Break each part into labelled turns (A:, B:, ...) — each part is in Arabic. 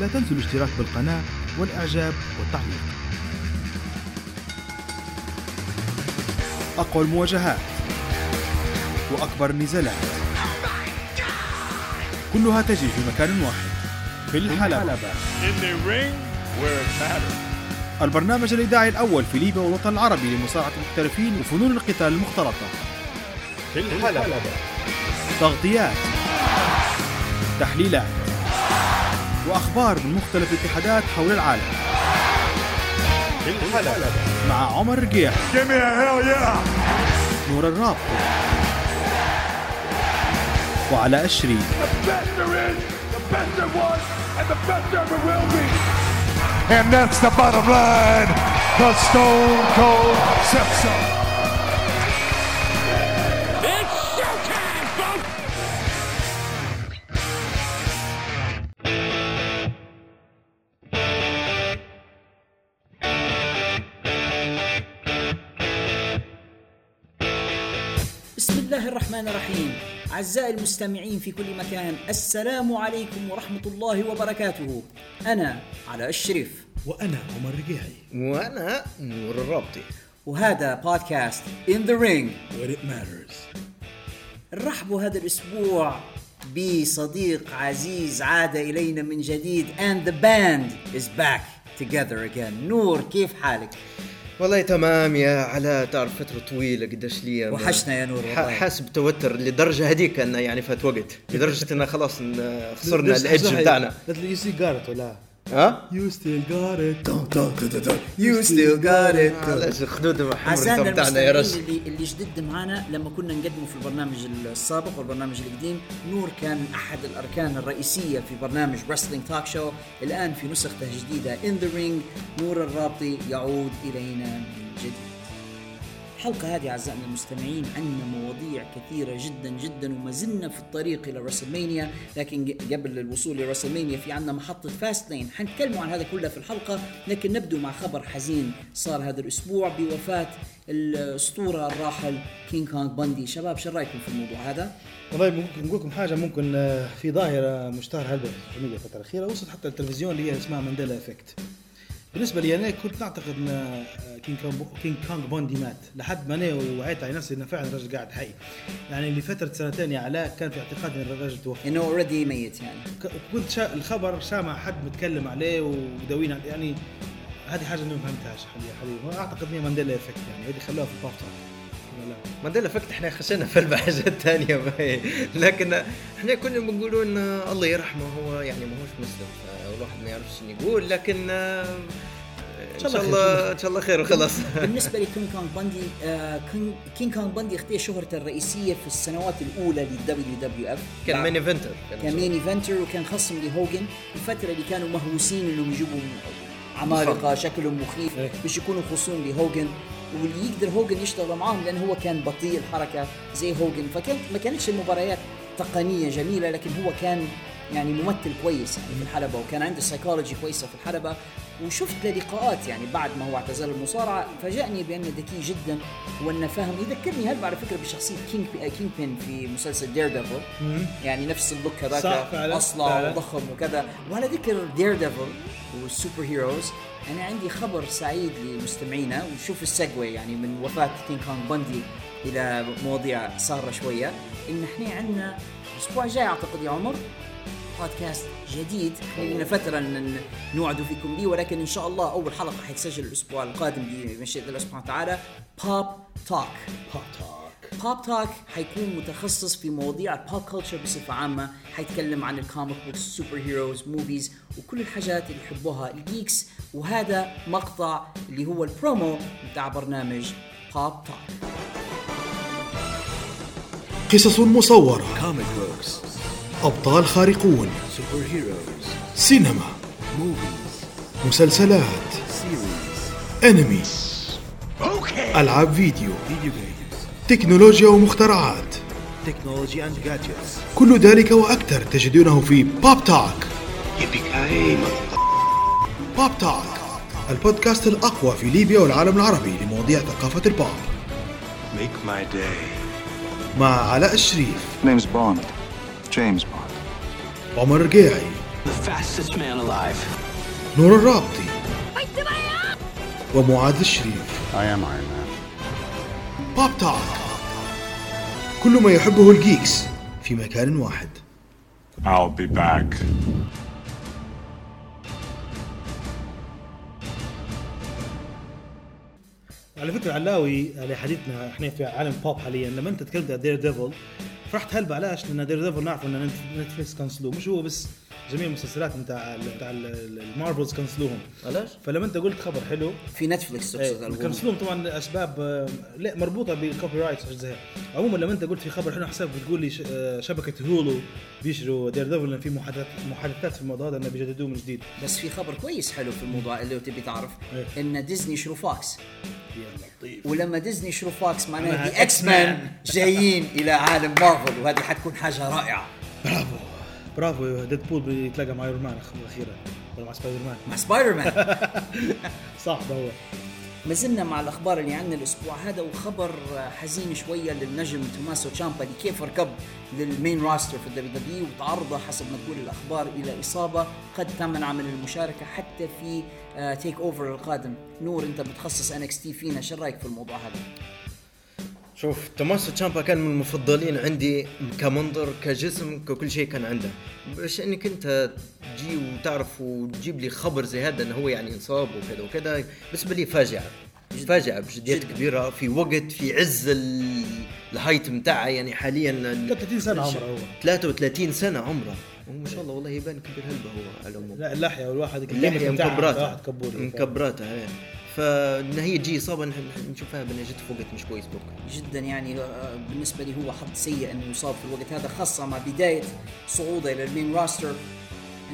A: لا تنسوا الاشتراك بالقناة والإعجاب والتعليق. أقوى المواجهات وأكبر النزالات كلها تجري في مكان واحد في الحلبة. البرنامج الإذاعي الأول في ليبيا والوطن العربي لمصارعة المحترفين وفنون القتال المختلطة.
B: في الحلبة.
A: تغطيات تحليلات. وأخبار من مختلف الاتحادات حول العالم.
B: الحلبة
A: مع عمر
B: رجيح
A: نور الرابط. وعلى
B: أشري. And that's the bottom line. The Stone Cold Simpson.
C: أعزائي المستمعين في كل مكان السلام عليكم ورحمة الله وبركاته. أنا علاء الشريف.
D: وأنا عمر رقيعي.
E: وأنا نور الرابطي.
C: وهذا بودكاست In the Ring.
D: Where it matters.
C: نرحبوا هذا الأسبوع بصديق عزيز عاد إلينا من جديد and the band is back together again. نور كيف حالك؟
E: والله تمام يا علاء تعرف فترة طويلة قديش لي
C: وحشنا يا نور والله.
E: بتوتر لدرجة هذيك أنه يعني فات وقت لدرجة أنه خلاص خسرنا
D: صحيح.
E: بتاعنا
D: ستيل جارت ولا
E: ها؟
D: يو ستيل جارت
C: You still got it.
E: معلش خدود محمر
C: عزائنا
E: بتاعنا يا رش
C: اللي اللي جدد معنا لما كنا نقدمه في البرنامج السابق والبرنامج القديم نور كان أحد الأركان الرئيسية في برنامج رسلينج توك شو الآن في نسخته الجديدة ان ذا رينج نور الرابطي يعود إلينا من جديد. الحلقة هذه أعزائنا المستمعين عندنا مواضيع كثيرة جدا جدا وما زلنا في الطريق إلى راسلمانيا لكن قبل الوصول ل WrestleMania في عندنا محطة Fastlane حنتكلموا عن هذا كله في الحلقة لكن نبدو مع خبر حزين صار هذا الأسبوع بوفاة الأسطورة الراحل King Kong Bundy شباب شو رأيكم في الموضوع هذا؟
D: والله ممكن نقول لكم حاجة ممكن آه، في ظاهرة مشتهرة هلبة في الميديا الفترة الأخيرة وصلت حتى التلفزيون اللي هي اسمها Mandela effect بالنسبة لي أنا كنت نعتقد إن آه، King Kong King Kong Bundy مات. لحد ما أنا وعيت على نفسي إنه فعلا الرجل قاعد حي. يعني لفتره سنتين يا علاء كان في اعتقاد إن الرجل توفى.
C: إنه already ميت يعني.
D: كنت شا الخبر سامع حد متكلم عليه وداوين عليه يعني هذه حاجة أنا ما فهمتهاش حبيبي. حبيبي أعتقد ان Mandela effect يعني. هذه خلوها في الباب لا
E: Mandela effect إحنا خشينا في أربع حاجات ثانية باهي. لكن إحنا كنا بنقولوا ان الله يرحمه هو يعني ما هوش مسلم فالواحد ما يعرفش شنو يقول لكن إن شاء الله إن شاء الله خير وخلاص.
C: بالنسبة لكينج كونغ باندي آه كين- كينج كونغ باندي اختار شهرته الرئيسية في السنوات الأولى لل WWF
E: كان main eventer
C: كان main eventer وكان خصم لهوجن الفترة اللي كانوا مهووسين انهم يجيبوا عمالقة شكلهم مخيف
D: إيه.
C: مش يكونوا خصوم لهوجن واللي يقدر هوجن يشتغل معاهم لأن هو كان بطيء الحركة زي هوجن. فكانت ما كانتش المباريات تقنية جميلة لكن هو كان يعني ممثل كويس يعني في الحلبة وكان عنده سايكولوجي كويسة في الحلبة. وشفت له لقاءات يعني بعد ما هو اعتزل المصارعة فاجأني بأنه ذكي جدا وأنه فاهم. يذكرني هل على فكرة بشخصية كينج كينجبين في مسلسل Daredevil يعني نفس ال
D: look
C: هذاك
D: أصلع.
C: وضخم وكذا. وعلى ذكر Daredevil وال superheroes أنا عندي خبر سعيد لمستمعينا. وشوف ال segue يعني من وفاة كينج كونغ باندي إلى مواضيع سارة شوية. إن إحنا عندنا الأسبوع الجاي أعتقد يا عمر. بودكاست جديد. لنا فترة ن- نوعد فيكم به ولكن إن شاء الله أول حلقة حيتسجل الأسبوع القادم بمشيئة الله سبحانه وتعالى. Pop Talk
D: Pop Talk
C: Pop Talk حيكون متخصص في مواضيع ال pop culture بصفة عامة. حيتكلم عن ال comic books superheroes movies وكل الحاجات اللي يحبوها ال geeks وهذا مقطع اللي هو البرومو بتاع برنامج Pop Talk
A: قصص مصورة.
D: comic books
A: أبطال خارقون. سينما. مسلسلات.
D: series
A: أنمي ألعاب فيديو. تكنولوجيا ومخترعات. كل ذلك وأكثر تجدونه في Pop Talk Pop Talk البودكاست الأقوى في ليبيا والعالم العربي لمواضيع ثقافة البوب
B: Make my day.
A: مع علاء الشريف.
F: Name's Bond. James Bond.
A: عمر رقيعي
F: The fastest man alive.
D: نور الرابطي ومعاذ الشريف
B: I am Iron Man.
D: بوب توك كل ما يحبه الجيكس في مكان واحد
B: I'll be back.
D: على فكرة علاوي على حديثنا إحنا في عالم بوب حاليا لما أنت تكلمت Daredevil فرحت هلبة علاش؟ لأن Daredevil نعرف ان Netflix cancel وه مش هو بس جميع المسلسلات بتاع بتاع ال Marvels cancel وهم.
E: علاش؟
D: فلما انت قلت خبر حلو
C: في Netflix
D: إيه
C: تقصد
D: cancel وهم طبعا لأسباب آه، لا مربوطة بال copyright هيك. عموما لما انت قلت في خبر حلو حساب بتقول لي ش- آه، شبكة Hulu بيشروا Daredevil لأن في محادثات محادثات في الموضوع هذا إنه بيجددوه من جديد.
C: بس في خبر كويس حلو في الموضوع اللي تبي تعرف
D: إيه.
C: إن ديزني
D: يا لطيف
C: ولما Disney Fox معناه
D: معناها
C: the X-Men جايين إلى عالم مارفل وهذه حتكون حاجة رائعة.
D: برافو. برافو Deadpool بيتلاقى مع Iron Man أخيرا. ولا مع سبايدر مان
C: مع سبايدر مان
D: صح هو.
C: ما زلنا مع الأخبار اللي عندنا الأسبوع هذا وخبر حزين شوية للنجم توماسو تشامبا اللي كيف ركب لل main roster في ال WW وتعرض حسب ما تقول الأخبار إلى إصابة قد تمنع من المشاركة حتى في TakeOver القادم. نور أنت متخصص NXT فينا شو رأيك في الموضوع هذا؟
E: شوف توماسو تشامبا كان من المفضلين عندي كمنظر كجسم ككل شيء كان عنده. باش إنك أنت تجي وتعرف وتجيب لي خبر زي هذا انه هو يعني إنصاب وكذا وكذا بالنسبة لي فاجعة. فاجعة بجديات. كبيرة في وقت في عز ال- ال height متاعه يعني حاليا ال-
D: 33 سنة عمره هو.
E: 33 سنة عمره. وما شاء الله والله يبان كبير هلبه هو على العموم.
D: لا اللحية والواحد
E: اللحية
D: بتاعها
E: مكبراتها فإن هي تجي إصابة نشوفها بان جت في وقت مش كويس بوك
C: جدا يعني آه، بالنسبة لي هو حظ سيء إنه يصاب في الوقت هذا خاصة مع بداية صعوده إلى ال main roster.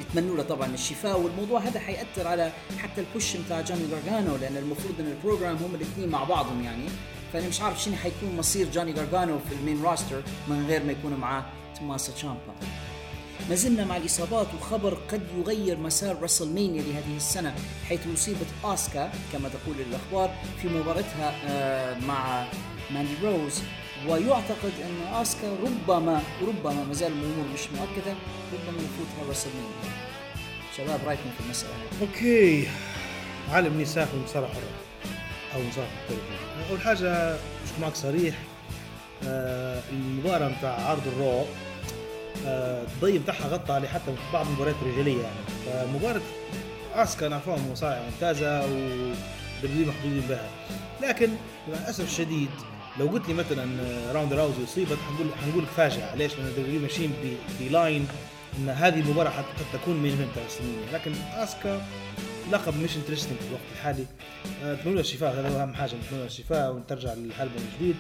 C: نتمنوا له طبعا الشفاء والموضوع هذا حيأثر على حتى ال push بتاع جوني جارجانو لأن المفروض إن ال program هم الاثنين مع بعضهم يعني. فأنا مش عارف شنو حيكون مصير جوني جارجانو في ال main roster من غير ما يكون معاه توماسو تشامبا. ما زلنا مع الإصابات وخبر قد يغير مسار WrestleMania لهذه السنة حيث أصيبت أوسكا كما تقول الأخبار في مباراتها آه، مع ماندي روز. ويعتقد أن أوسكا ربما ربما ما زال الأمور مش مؤكدة ربما يفوتها WrestleMania. شباب رأيكم في المسألة
D: okay. عالم نساء في المصارعه حره أو مصارعه محترفه أول حاجة مش معك صريح؟ آه المباراة بتاع عرض الرو الضي بتاعها غطى عليه حتى بعض المباريات الرجالية يعني. فمباراة اسكا نعرفوها مصارعه ممتازه ودبليو محدودين بها. لكن للاسف الشديد لو قلت لي مثلا آه، راوند راوزي اصيبت حنقول حنقول فاجعه ليش؟ لأن دبليو ماشيين بلاين إن هذه المباراة قد تكون main event لكن اسكا لقب مش interesting في الوقت الحالي. آه، نتمنى له الشفاء هذا هو أهم حاجة نتمنى الشفاء وترجع للحلبة من جديد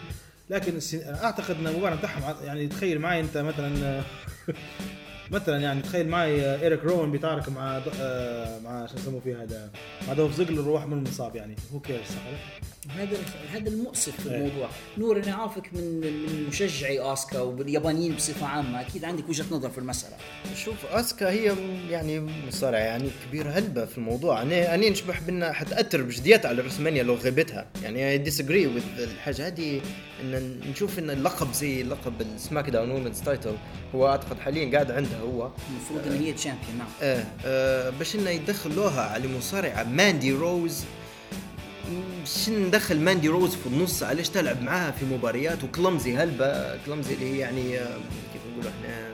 D: لكن أعتقد إن المباراة بتاعهم يعني تخيل معي أنت مثلا مثلا يعني تخيل معي إيريك روان بيتعارك مع آه، مع شو يسموه فيه هذا مع دوف زيجلر وواحد منهم مصاب يعني who cares؟
C: هذا هذا المؤسف في
D: إيه.
C: الموضوع. نور أنا عارفك من من مشجعي أوسكا واليابانيين بصفة عامة. أكيد عندك وجهة نظر في المسألة.
E: شوف آسكا هي يعني مصارعة يعني كبيرة هلبة في الموضوع. أنا أنا نشبح بأنها حتأثر بجديات على رسمانيا لو غيبتها. يعني اي disagree with الحاجة هذه إن نشوف إن اللقب زي لقب السماك داون women's title هو أعتقد حاليا قاعد عندها هو.
C: المفروض ان هي champion نعم.
E: آه, آه باش إنه يدخلوها على مصارعة ماندي روز شن ندخل ماندي روز في النص؟ علاش تلعب معاها في مباريات؟ و clumsy هلبة clumsy اللي هي يعني آه، كيف نقولوا إحنا؟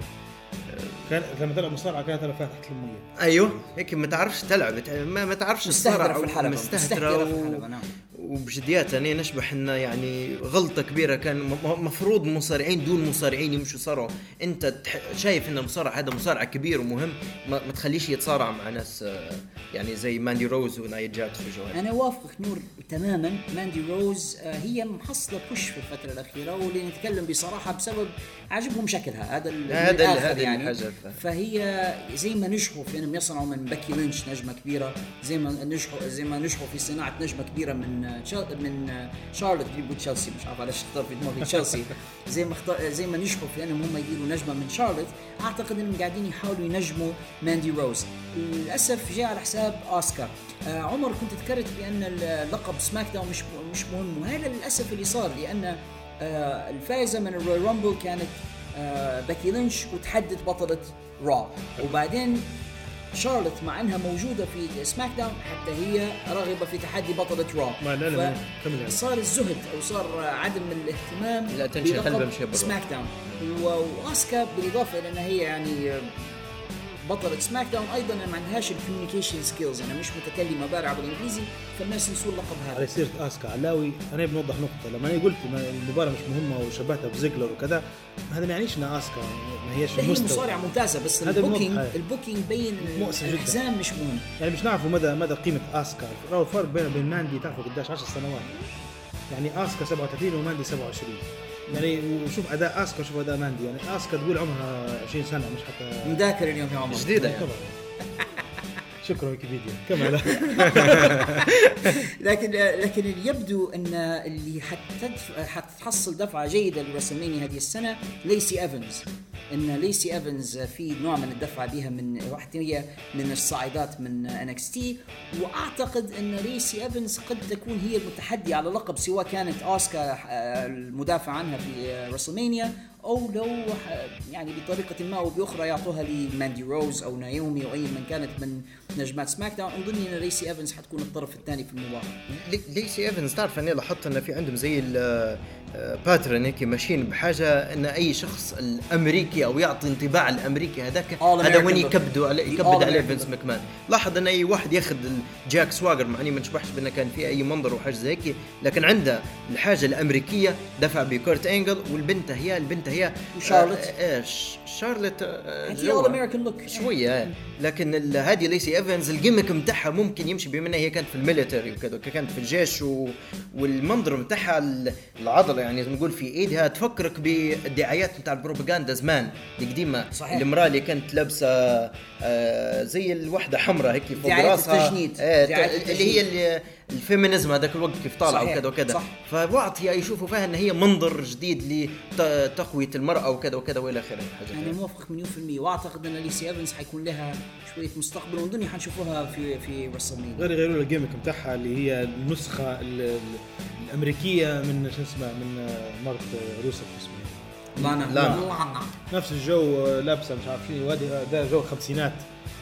D: كان لما تلعب مصارعة كانت فيها تحت الميه
E: أيوه. هيك ما تعرفش تلعب. ما, ما تعرفش
C: مستهترة
E: تصارع
C: في الحلبة.
E: مستهترة
C: في
E: و-
C: الحلبة نعم.
E: وبجديات أنا نشبح انه يعني غلطة كبيرة كان م- مفروض مصارعين دون مصارعين يمشوا صاروا أنت تح- شايف إن المصارع هذا مصارع كبير ومهم؟ ما, ما تخليش يتصارع مع ناس آه، يعني زي ماندي روز ونايا جاكس وجوال
C: أنا وافقك نور تماما. ماندي روز آه، هي محصلة بوش في الفترة الأخيرة واللي نتكلم بصراحة بسبب عجبهم شكلها. هذا
E: هذا هذا
C: يعني.
E: الف-
C: فهي زي ما نجحوا في انهم يصنعوا من بيكي لينش نجمة كبيرة زي ما نجحوا زي ما نجحوا في صناعة نجمة كبيرة من من شارلوت اللي تشيلسي مش عارف علاش اختار في دماغي تشيلسي. زي ما اختار زي ما نجحوا في انهم هم يديروا نجمة من شارلوت أعتقد إنهم قاعدين يحاولوا ينجموا ماندي روز. للأسف جاء على حساب أوسكا. آه عمر كنت ذكرت بأن اللقب سماك داون مش مش مهم وهذا للأسف اللي صار لأن آه الفائزة من الرويال رامبل كانت بيكي لينش وتحدد بطلة رو وبعدين شارلوت مع إنها موجودة في سماك داون حتى هي راغبة في تحدي بطلة رو
D: ما لا لا كمل يعني.
C: صار الزهد أو صار عدم الاهتمام
E: خلبه مش
C: سماك داون وآسكا بالإضافة إلى إنها هي يعني بطلة سماك داون أيضا ما عندهاش ال communication skills أنا مش متكلمة بارعة بالإنجليزي فالناس ينسوا اللقب هذا.
D: على سيرة آسكا علاوي أنا بنوضح نقطة. لما أنا قلت المباراة مش مهمة وشبهتها بزيجلر وكذا هذا ما يعنيش ان آسكا ما هيش
C: هي مصارعة ممتازة بس ال booking ال booking بين الحزام مش مهم.
D: يعني مش نعرفوا مدى مدى قيمة آسكا. الفرق بينه وبين ماندي تعرفوا قداش 10 سنوات. يعني آسكا 37 وماندي 27 يعني وشوف أداء آسكا شوف أداء ماندي يعني آسكا تقول عمرها 20 سنة مش حتى
C: مذاكر اليوم يا عمر
E: جديدة يعني.
D: شكرا ويكيبيديا. كمل.
C: لكن لكن اللي يبدو أن اللي حتحصل دفعة جيدة لرسلمانيا هذه السنة ليسي إيفنز. أن ليسي إيفنز في نوع من الدفعة بها من واحدة هي من الصاعدات من ان اكس تي. وأعتقد أن ليسي إيفنز قد تكون هي المتحدي على لقب سواء كانت اوسكا المدافع عنها في رسلمانيا أو لو يعني بطريقة ما أو بأخرى يعطوها لماندي روز أو نايومي أو أي من كانت من نجمات سماك. داون أظن إن ليسي إيفنز حتكون الطرف الثاني في المباراة.
E: ليسي إيفنز تعرف أني لاحظت ان في عندهم زي pattern هيك ماشيين بحاجة أن أي شخص الأمريكي أو يعطي انطباع الأمريكي هذاك هذا وين يكبدوا على يكبد عليه فينس ماكمان لاحظ أن أي واحد ياخذ جاك سواجر مع أني ما نشبحش بأنه كان في أي منظر وحاجة زي هيك لكن عنده الحاجة الأمريكية دفع بكورت إنجل والبنت هي البنت هي
C: شارلوت
E: آه شارلوت
C: هي اول American look
E: شوية لكن هذه ليسي إيفنز ال gimmick بتاعها ممكن يمشي بما إنها هي كانت في ال military وكذا كانت في الجيش و... والمنظر بتاعها العضلة يعني نقول في إيدها تفكرك بالدعايات بتاع البروباغندا زمان القديمة.
C: صحيح.
E: المرأة اللي كانت لابسة آه زي الوحدة حمراء هيك فوق
C: راسها. التجنيد.
E: آه اللي هي اللي ال feminism هذاك الوقت كيف طالع وكذا وكذا. فوقت يشوفوا فيها إن هي منظر جديد لتقويه المرأة وكذا وكذا وإلى آخره.
C: يعني موافق مليون في المية. وأعتقد إن ليسي إيفنز حيكون لها شوية مستقبل ونظن حنشوفوها في في رسلمينيا
D: غير غيروا ال gimmick بتاعها اللي هي النسخة الأمريكية من شو اسمه من مرت روسيف اسمه.
C: لانا.
E: لانا.
D: نفس الجو لابسة مش عارف شنو ده جو الخمسينات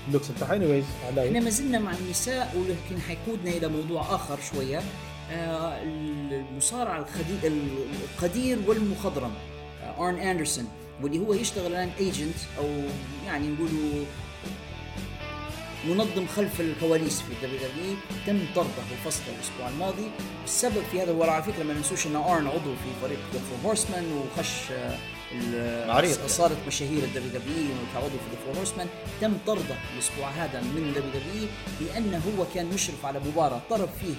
D: ال looks بتاعها anyways
C: إحنا ما زلنا مع النساء ولكن حيقودنا إلى موضوع آخر شوية. آه المصارع القدير والمخضرم آه آرن أندرسون واللي هو يشتغل الآن agent أو يعني نقولوا منظم خلف الكواليس في الدبليو دبليو تم طرده وفصله الأسبوع الماضي. السبب في هذا وعلى فكره ما ننسوش إن آرن عضو في فريق فور هورسمن وخش
E: معرض
C: صالة مشاهير الدبليو دبليو كعضو في فور هورسمن تم طرده الأسبوع هذا من دبليو دبليو لأنه هو كان مشرف على مباراة. طرد فيه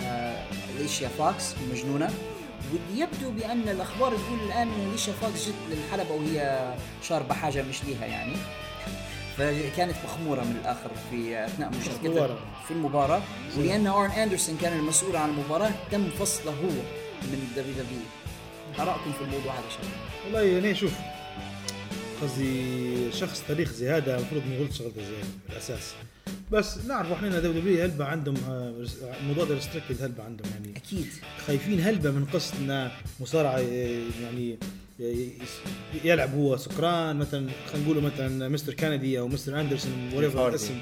C: آه أليشيا فوكس المجنونه واللي يبدو بأن الأخبار تقول الآن ان أليشا فوكس جت للحلبة وهي شاربة حاجة مش ليها يعني. فكانت مخمورة من الآخر في أثناء مشاركتها في المباراة. ولأن أرن أندرسون كان المسؤول عن المباراة تم فصله هو من الدبليو دبليو ارائكم في الموضوع هذا شباب
D: والله يعني شوف قصدي شخص تاريخ زي هذا المفروض ما يغلطش غلطة زي الأساس. بس نعرف إحنا ان دبليو دبليو هلبة عندهم موضوع restricted هلبة عندهم يعني.
C: أكيد.
D: خايفين هلبة من قصة إن مصارعة يعني يلعب هو سكران مثلا خلينا نقول مثلا مستر كندي أو مستر أندرسون whatever الاسم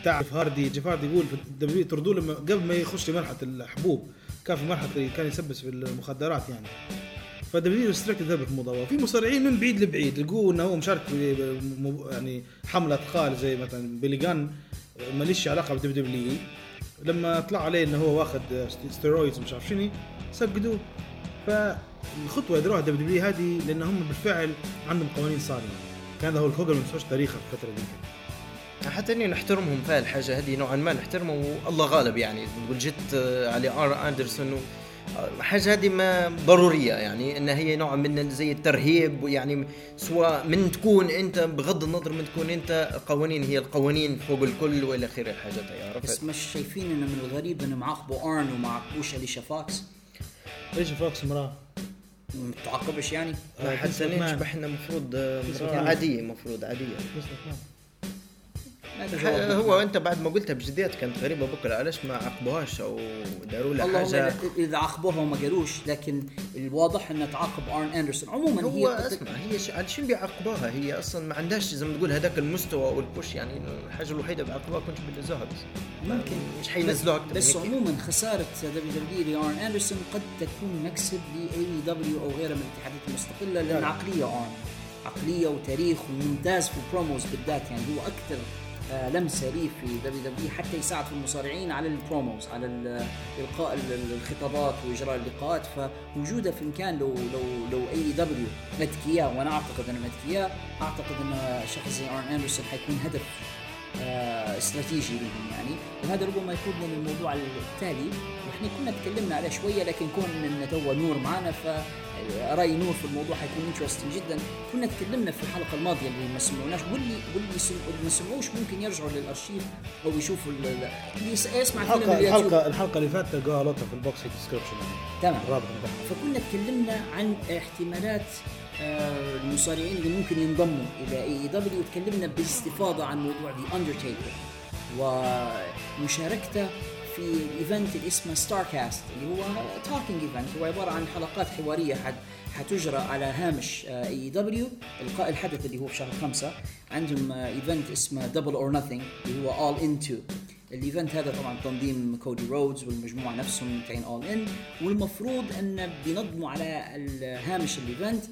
D: بتاع جيف هاردي جيف هاردي يقول في الدبليو طردوه لما قبل ما يخش لمرحله الحبوب كان في مرحلة كان يسبس في المخدرات يعني. ف WWE هذا في الموضوع في مصارعين من بعيد لبعيد لقوه إنه هو مشارك في يعني حملة قال زي مثلا بيلي جان ماليش علاقة بدبليو. دبليو لما طلع عليه إنه هو واخد steroids مش عارف شنو سجدوه فالخطوة اللي دروها WWE هذه لأن هم بالفعل عندهم قوانين صارمة. كان هو الهوجر ما نسوش تاريخه في الفترة دي.
E: حتى إني نحترمهم في الحاجة هذه نوعا ما نحترمه والله غالب يعني. نقول جت على آرن أندرسون و حاجة هذه ما ضرورية يعني انها هي نوع من زي الترهيب يعني سواء من تكون أنت بغض النظر من تكون أنت قوانين هي القوانين فوق الكل وإلى آخره حاجات عرفت؟
C: بس مش شايفين انه من الغريب انه معاقبوا آرن ومعاقبوش اليشا فوكس؟
D: اليشا فوكس امراه
C: ما تعاقبش يعني؟
E: حتى نشبح إحنا المفروض عادية المفروض عادية. هو أنت بعد ما قلتها بجديات كانت غريبة بكره علاش ما عاقبوهاش أو داروا لها حاجة؟
C: إذا عاقبوها وما قالوش لكن الواضح ان تعاقب آرن أندرسون. عموما
E: هو هي اسمع هي ش... على شنو بيعاقبوها هي أصلا ما عندهاش زي ما تقول هذاك المستوى والبوش يعني الحاجة الوحيدة بيعاقبوها كنت بينزلوها بس.
C: ممكن.
E: مش حينزلوها أكثر
C: بس عموما خسارة WWE لارن أندرسون قد تكون مكسب ل AEW أو غيرها من الاتحادات المستقلة لأن عقلية آرن عقلية وتاريخ وممتاز في ال promos بالذات يعني هو أكثر لمسه لي في WWE حتى يساعد في المصارعين على ال promos على إلقاء الخطابات وإجراء اللقاءات. فوجوده في مكان لو لو لو AEW متكياه وأنا أعتقد انه متكياه أعتقد أن شخص زي آرن أندرسون حيكون هدف آه، استراتيجي لهم يعني. وهذا ربما يقودنا للموضوع التالي. وإحنا كنا تكلمنا عليه شوية لكن كون إن تو نور معنا ف راي نور في الموضوع حيكون interesting جدا. كنا تكلمنا في الحلقة الماضية اللي ما سمعوناش واللي واللي ما سمعوش ممكن يرجعوا للأرشيف أو يشوفوا اللي يسمع
D: الحلقة الحلقة الحلقة اللي فاتت تلقاها لوطا في ال box description
C: تمام. الرابط فكنا تكلمنا عن احتمالات آه، المصارعين اللي ممكن ينضموا إلى AEW وتكلمنا باستفاضه عن موضوع ذا اندرتيكر ومشاركته في ال event اللي اسمه Starrcast اللي هو talking event هو عبارة عن حلقات حوارية حد حتجرى على هامش AEW القاء الحدث اللي هو في شهر خمسة. عندهم event اسمه Double or Nothing اللي هو All In two ال event هذا طبعا تنظيم كودي رودز والمجموعة نفسهم تاعين All In والمفروض أن بينظموا على هامش ال event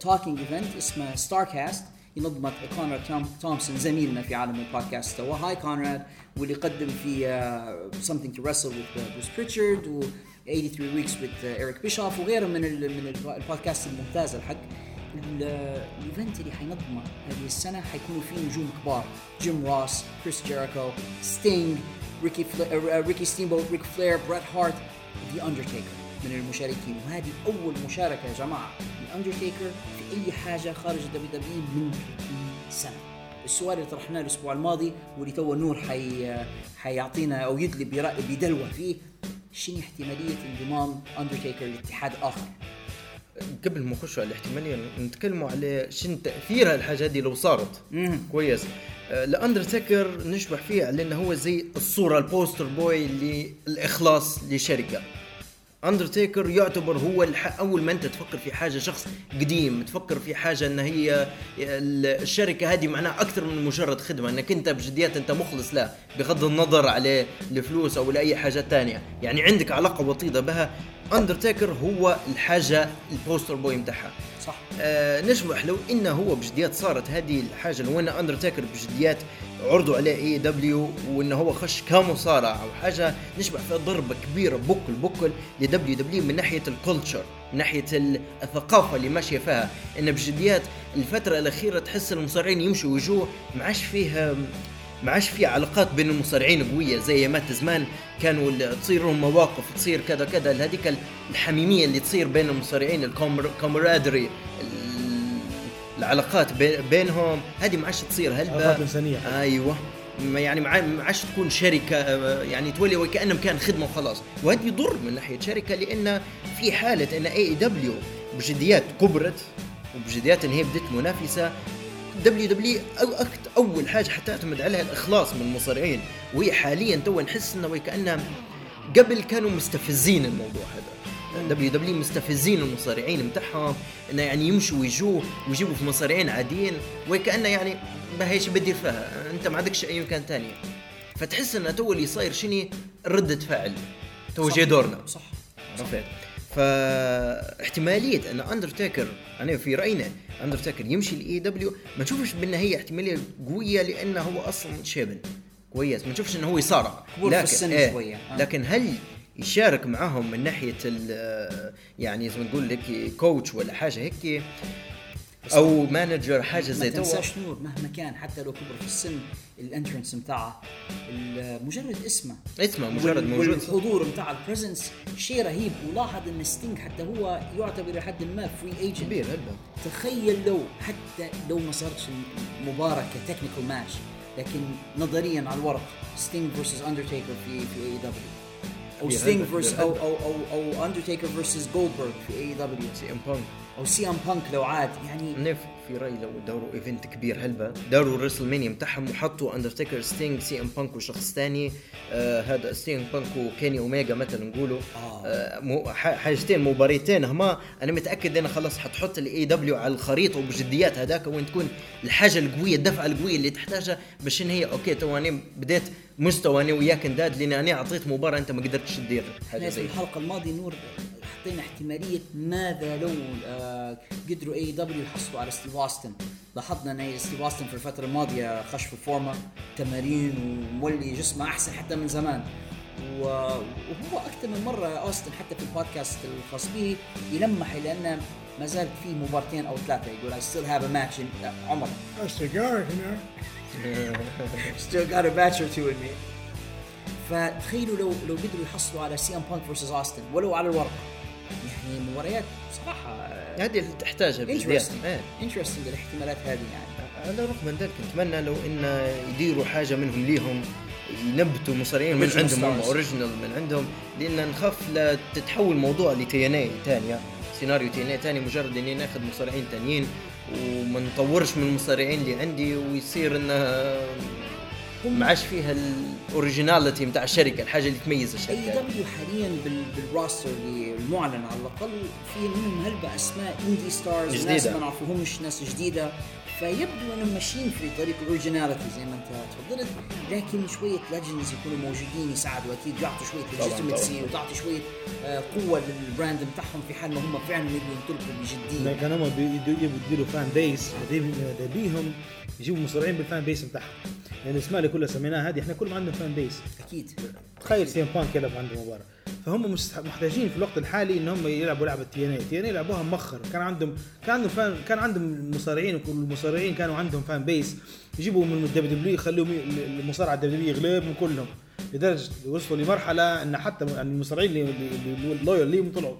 C: talking event اسمه Starrcast ينظمت كونراد تومسون زميلنا في عالم البودكاست. هو هاي كونراد واللي قدم في uh, something to wrestle with uh, Bruce Prichard و 83 weeks with uh, Eric Bischoff وغيره من من البودكاست الممتازة. الحق ال event اللي حينظمه هذه السنة حيكونوا فيه نجوم كبار. جيم روس كريس جيريكو ستينج ريكي. ريكي ستيمبوت ريك فلير بريت هارت ذا اندرتيكر من المشاركين. وهذه أول مشاركة يا جماعة. الاندرتيكر أي حاجة خارج ال WWE من 30 سنة. السؤال اللي طرحناه الأسبوع الماضي واللي تو نور حي حيعطينا أو يدلي بيدلوه فيه شنو احتمالية انضمام اندرتيكر لاتحاد آخر؟
E: قبل ما نخشوا على الاحتمالية نتكلموا على شنو تأثير الحاجة هذه لو صارت.
C: مم.
E: كويس. الاندرتيكر نشبح فيه على إنه هو زي الصورة ال poster boy للإخلاص لشركة. اندرتيكر يعتبر هو الح... أول ما أنت تفكر في حاجة شخص قديم تفكر في حاجة إن هي الشركة هذه معناها أكثر من مجرد خدمة إنك أنت بجديات أنت مخلص له بغض النظر على الفلوس أو لأي حاجة تانية. يعني عندك علاقة وطيدة بها اندرتيكر هو الحاجة ال poster boy متاعها.
C: صح.
E: آه نشبح لو إنه هو بجديات صارت هذه الحاجة لو إن اندرتيكر بجديات عرضوا عليه AEW وإنه هو خش كمصارع أو حاجة نشبح فيها ضربة كبيرة بكل بكل ل WWE من ناحية ال culture من ناحية الثقافة اللي ماشية فيها. إن بجديات الفترة الأخيرة تحس المصارعين يمشوا ويجوا ما عادش فيه ما عادش في علاقات بين المصارعين قوية زي ما زمان. كانوا تصير لهم مواقف تصير كذا كذا. هذيك الحميمية اللي تصير بين المصارعين ال camaraderie العلاقات بينهم. هذه ما عادش تصير. هلبة
D: علاقات إنسانية.
E: أيوه. يعني ما عادش تكون شركة يعني تولي وكانه كان خدمة وخلاص. وهذا يضر من ناحية شركة لأن في حالة إن AEW بجديات كبرت وبجديات إن هي بدت منافسة. WWE أول حاجة حتعتمد عليها الإخلاص من المصارعين وهي حاليا تو نحس إنه وكانها قبل كانوا مستفزين الموضوع هذا. WWE مستفزين المصارعين بتاعهم إنه يعني يمشوا ويجوا ويجيبوا في مصارعين عاديين وكانه يعني ما هيش بدير فيها أنت ما عندكش أي مكان ثاني فتحس إنه تو اللي صاير شني ردة فعل. تو جاي دورنا.
C: صح.
E: عرفت؟ فاحتمالية أن اندرتيكر أنا في رأينا اندرتيكر يمشي ل AEW ما نشوفش بان هي احتمالية قوية لأنه هو أصلا شايب كويس. ما نشوفش إنه هو يصارع.
C: لكن إيه شوية.
E: آه. لكن هل يشارك معاهم من ناحية يعني زي ما نقول لك coach ولا حاجة هيك؟ أو مانجر حاجة زي
C: ما تنساش نور مهما كان حتى لو كبر في السن. الانترنس بتاعه مجرد اسمه.
E: اسمه مجرد موجود.
C: والحضور بتاع البريزنس شيء رهيب. ولاحظ إن ستينج حتى هو يعتبر لحد ما فري ايجنت
E: كبير هلا
C: تخيل لو حتى لو ما صارتش المباراه كتكنيكال ماتش لكن نظريا على الورق ستينج فيرسز اندرتيكر في في اي دبليو أو ستينج فيرس أو أو أو أو اندرتيكر فيرسز جولدبرغ في اي دبليو
E: سي ام بانك
C: أو سي ام بانك لو عاد يعني
E: نف في رأيي لو داروا event كبير هلبا داروا الريسل مانيا بتاعهم وحطوا اندرتيكر ستينج سي ام بانك وشخص ثاني آه هذا سي ام بانك وكيني اوميجا مثلا نقولوا.
C: آه.
E: آه حاجتين مباريتين هما. أنا متأكد أنا خلاص حتحط الاي دبليو على الخريطة وبجديات هذاك وين تكون الحاجة القوية الدفعة القوية اللي تحتاجها باش إن هي okay تو أنا بديت مستوى أنا وياك نداد لأن أنا أعطيت مباراة أنت ما قدرتش تدير
C: حاجة
E: زي
C: الحلقة الماضية نور حطينا احتمالية ماذا لو آه قدروا اي دبليو يحصلوا على ستيف أوستن. لاحظنا إن ستيف أوستن في الفترة الماضية خش في فورمة تمارين ومولي جسمه أحسن حتى من زمان. وهو أكثر من مرة أوستن حتى في البودكاست الخاص به يلمح ان ما زالت في مبارتين أو ثلاثة. يقول I still have a match in عمر.
B: A cigar, you know.
C: still got a match or two in me. فتخيلوا لو لو قدروا يحصلوا على سي ام بانك versus أوستن. ولو على الورق يعني مباريات صراحة
E: هذه اللي تحتاجها بجديات
C: interesting
E: إيه.
C: interesting الاحتمالات هذه يعني
E: على رغم من ذلك نتمنى لو إن يديروا حاجة منهم ليهم ينبتوا مصارعين من عندهم هم. original من عندهم لأن نخاف لا تتحول موضوع لتي ان اي ثانية سيناريو تي ان اي ثاني مجرد إني ناخذ مصارعين ثانيين وما نطورش من المصارعين اللي عندي ويصير انها ما عادش فيها ال originality نتاع الشركة الحاجة اللي تميز
C: إي
E: الشركة
C: دبليو حاليا بال- بال roster اللي المعلن على الأقل. في منهم هلبة أسماء indie stars
E: جديدة.
C: ناس ما نعرفوهمش ناس جديدة. فيبدو إنهم ماشيين في طريق ال originality زي ما أنت تفضلت. لكن شوية legends يكونوا موجودين يساعدوا. أكيد يعطوا شوية
E: طبعاً.
C: وتعطي شوية آه، قوة لل brand بتاعهم في حال ما هم فعلا يبغوا ينطلقوا بجدية.
D: كان هم بيدوا يديروا fan base بيهم يجيبوا مصارعين بال fan base بتاعهم. يعني الاسماء اللي كلها سميناها هذه إحنا كلهم عندنا fan base
C: أكيد.
D: تخيل سي إم بانك يلعب عنده مباراة. فهم محتاجين في الوقت الحالي ان هم يلعبوا لعبة تي إن اي تي إن اي لعبوها مؤخر كان عندهم كان عندهم fan كان عندهم مصارعين وكل المصارعين كانوا عندهم fan base يجيبوا من الدبليو دبليو يخلوهم ي- المصارع الدبليو دبليو يغلبهم كلهم. لدرجة وصلوا لمرحلة إن حتى المصارعين اللي اللي ال loyal ليهم طلعوا.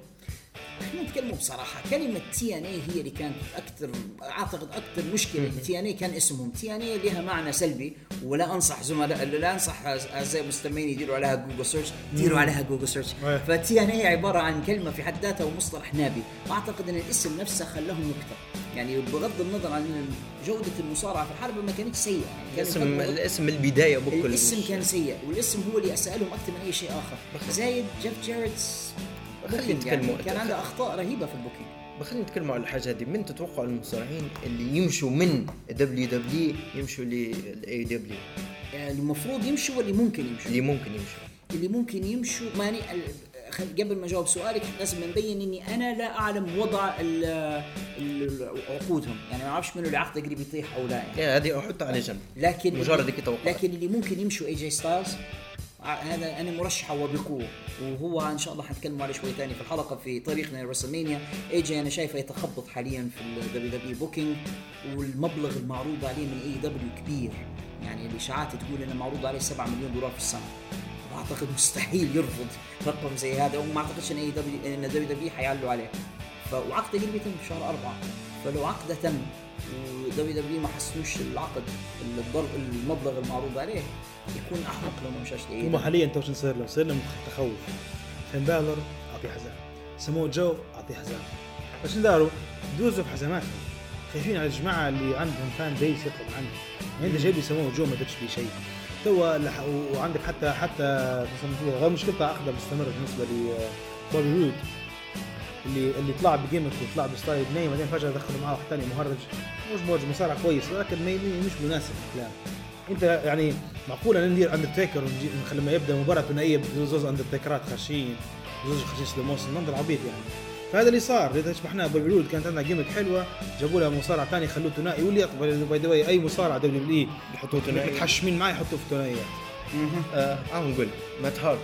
C: إحنا نتكلموا بصراحة. كلمة تي إن اي هي اللي كانت أكثر أعتقد أكثر مشكلة. تي إن اي كان اسمهم. تي إن اي لها معنى سلبي ولا أنصح زملاء لا أنصح أعزائي المستمعين يديروا عليها جوجل search ديروا عليها جوجل search
D: أيه.
C: فتي إن اي عبارة عن كلمة في حد ذاتها ومصطلح نابي. وأعتقد إن الاسم نفسه خلاهم نكته يعني بغض النظر عن جودة المصارعة في الحلبة ما كانت سيئة. يعني كان
E: الاسم الاسم البداية بكل
C: الاسم كان سيء والاسم هو اللي أساء لهم أكثر من أي شيء آخر. زايد جيف جاريت
E: خلينا
C: booking يعني
E: نتكلموا.
C: كان عنده أخطاء رهيبة في ال booking.
E: خلينا نتكلموا على الحاجة هذه من تتوقع المصارعين اللي يمشوا من دبليو دبليو يمشوا للاي دبليو
C: يعني المفروض يمشوا واللي ممكن يمشوا.
E: اللي ممكن يمشوا.
C: اللي ممكن يمشوا ماني خل- قبل ما أجاوب سؤالك لازم نبين إني أنا لا أعلم وضع عقودهم. يعني ما أعرفش منو اللي عقده قريب يطيح أو لا يعني.
E: يعني هذه أحطها على جنب.
C: لكن
E: مجرد توقعات.
C: لكن اللي ممكن يمشوا اي جي ستايلز هذا أنا مرشحه وبقوة. وهو إن شاء الله حنتكلم عليه شوي ثاني في الحلقة في طريقنا لرسلمانيا اي جي أنا شايفه يتخبط حاليا في الدبليو دبليو booking والمبلغ المعروض عليه من اي دبليو كبير. يعني الإشاعات تقول إنه معروض عليه 7 مليون دولار في السنة. واعتقد مستحيل يرفض رقم زي هذا وما أعتقدش إن اي دبليو إن دبليو دبليو حيعلوا عليه. وعقده قريب يتم في شهر أربعة. فلو عقده تم ودبليو دبليو ما حسنوش العقد المبلغ المعروض عليه يكون أحمق لو ما مشاش
D: هم
C: لإيه
D: حاليا تو شو نصير لهم؟ صير لهم تخوف. فين بالر؟ أعطيه حزام. سمو جو؟ أعطيه حزام. بس داروا؟ دوزوا بحزاماتهم خايفين على الجماعة اللي عندهم fan base يطلب عنه يعني انت جايب لي سمو جو ما درتش بيه شيء. تو لح- وعندك حتى حتى غير مشكلتها عقدة مستمرة بالنسبة لبوبي رود اللي اللي طلع ب gimmick وطلع ب style بناي بعدين فجأة دخلوا معاه واحد ثاني مهرج. مش موج مصارع كويس ولكن ما مش مناسب الكلام. انت يعني معقول إن ندير اندرتيكر لما يبدأ مباراة ثنائيه بزوز اندرتيكرات خاشين زوز خاشين slow motion منظر عبيط يعني. فهذا اللي صار إذا شبحناه رود كانت عندنا gimmick حلوة جابوا لها مصارع ثاني خلوه ثنائي. واللي by the way أي مصارع دبليو دبليو
E: يحطوه ثنائي.
D: متحشمين معي يحطوه في ثنائيات
E: آه آه، نقول مات هاردي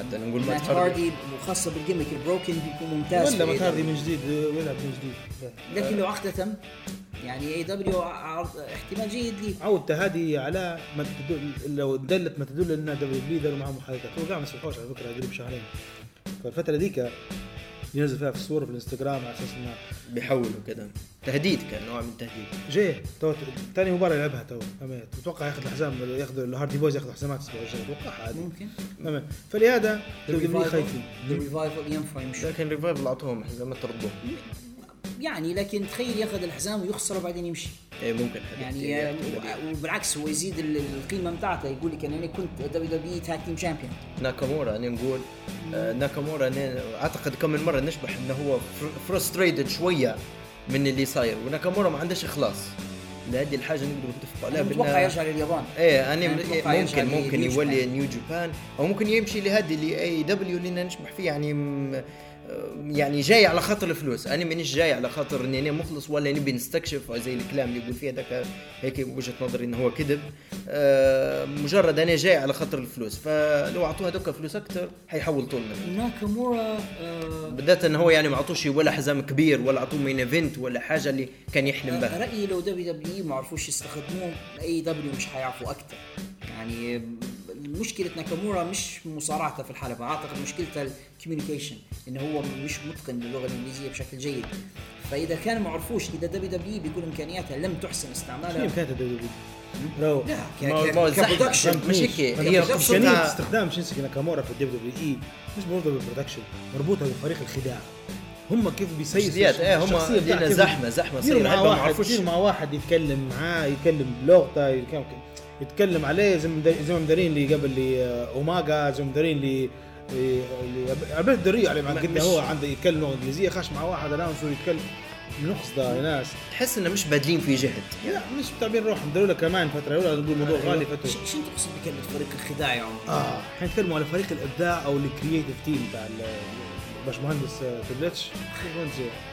E: حتى نقول
C: مات هاردي وخاصه بال gimmick ال broken بيكون ممتاز
D: ولا مات هاردي. من جديد ويلعب من جديد.
C: لكن لو عقدة تم يعني اي دبليو احتمال جيد لي.
D: عودته هذه على ما تدل لو دلت ما تدل إن دبليو دبليو داروا معاه محادثات هو قاعد ما على فكرة قريب شهرين فالفترة ذيك ينزل فيها في الصورة في الانستغرام على أساس إنه
E: بيحولوا كده. تهديد كان نوع من التهديد
D: جاي تو ثاني مباراة يلعبها تو أتوقع ياخذ الحزام ياخذ ال Hardy Boyz ياخذ حزامات الأسبوع الجاي أتوقع عادي.
C: ممكن.
D: فهمت فلهذا خايفين؟
C: ذا Revival ينفع يمشي
E: لكن Revival اللي اعطوهم حزامات تردهم
C: يعني لكن تخيل ياخذ الحزام ويخسر وبعدين يمشي.
E: إيه ممكن.
C: يعني آه،
E: احتمالية.
C: وبالعكس هو يزيد ال- القيمة بتاعته يقول لك أنا كنت WWE tag team champion
E: ناكامورا أنا نقول آه، ناكامورا أنا أعتقد كم من مرة نشبح إنه هو frustrated شوية من اللي صاير. وناكامورا ما عندهش إخلاص لهذه الحاجة نقدر نتفق عليها
C: أنا متوقع يرجع لليابان.
E: إيه
C: أنا يرجع
E: ممكن ممكن يولي. New Japan أو ممكن يمشي لهذه ال AEW اللي نشبح فيه يعني يعني جاي على خاطر الفلوس. أنا مانيش جاي على خاطر إني أنا مخلص ولا نبي نستكشف زي الكلام اللي يقول فيه هذاك هيك وجهة نظري إنه هو كذب. آه، مجرد أنا جاي على خاطر الفلوس. فلو اعطوه هذوك فلوس أكثر حيحول طول منه
C: ناكامورا آه،
E: بالذات إنه هو يعني ما عطوش ولا حزام كبير ولا عطوه main event ولا حاجة اللي كان يحلم بها.
C: رأيي لو WWE ما عرفوش يستخدموه AEW مش حيعرفوا أكثر يعني مشكلة ناكامورا مش مصارعته في الحلبة. أعتقد مشكلته ال communication إنه هو مش متقن للغة الإنجليزية بشكل جيد. فإذا كان ما عرفوش إذا WWE بيكون إمكانياتها لم تحسن استعمالها.
D: امكانيات ال WWE رو
C: لا. ك production
E: مش هيك. هي
D: استخدام شينسكي ناكامورا في الدبليو دبليو إي مش مربوطه بالبرودكشن مربوطة بفريق الخداع. هم كيف بيسيسوا
E: شخصيات. إيه هم
D: كيف
E: زحمة
D: زحمة
E: صايره
D: مع واحد مع واحد يتكلم معاه يتكلم بلغته يتكلم, يتكلم عليه زي ما زي ما مدارين اللي قبل لي آه، اوماجا زي ما مدارين اللي اللي عبيد دري عليه مع قد هو عنده يتكلم لغة إنجليزية خش مع واحد اناونسر يتكلم نقص ده يا ناس
E: تحس إنه مش بادلين في جهد.
D: لا مش متابعين روحهم. له كمان فترة ولا نقول موضوع غالي فترة.
C: ش- شنو تقصد بكلمة فريق الخداع يا عمر؟
D: آه إحنا نتكلموا على فريق الإبداع أو ال creative team تاع ال- الباشمهندس آه، تبلتش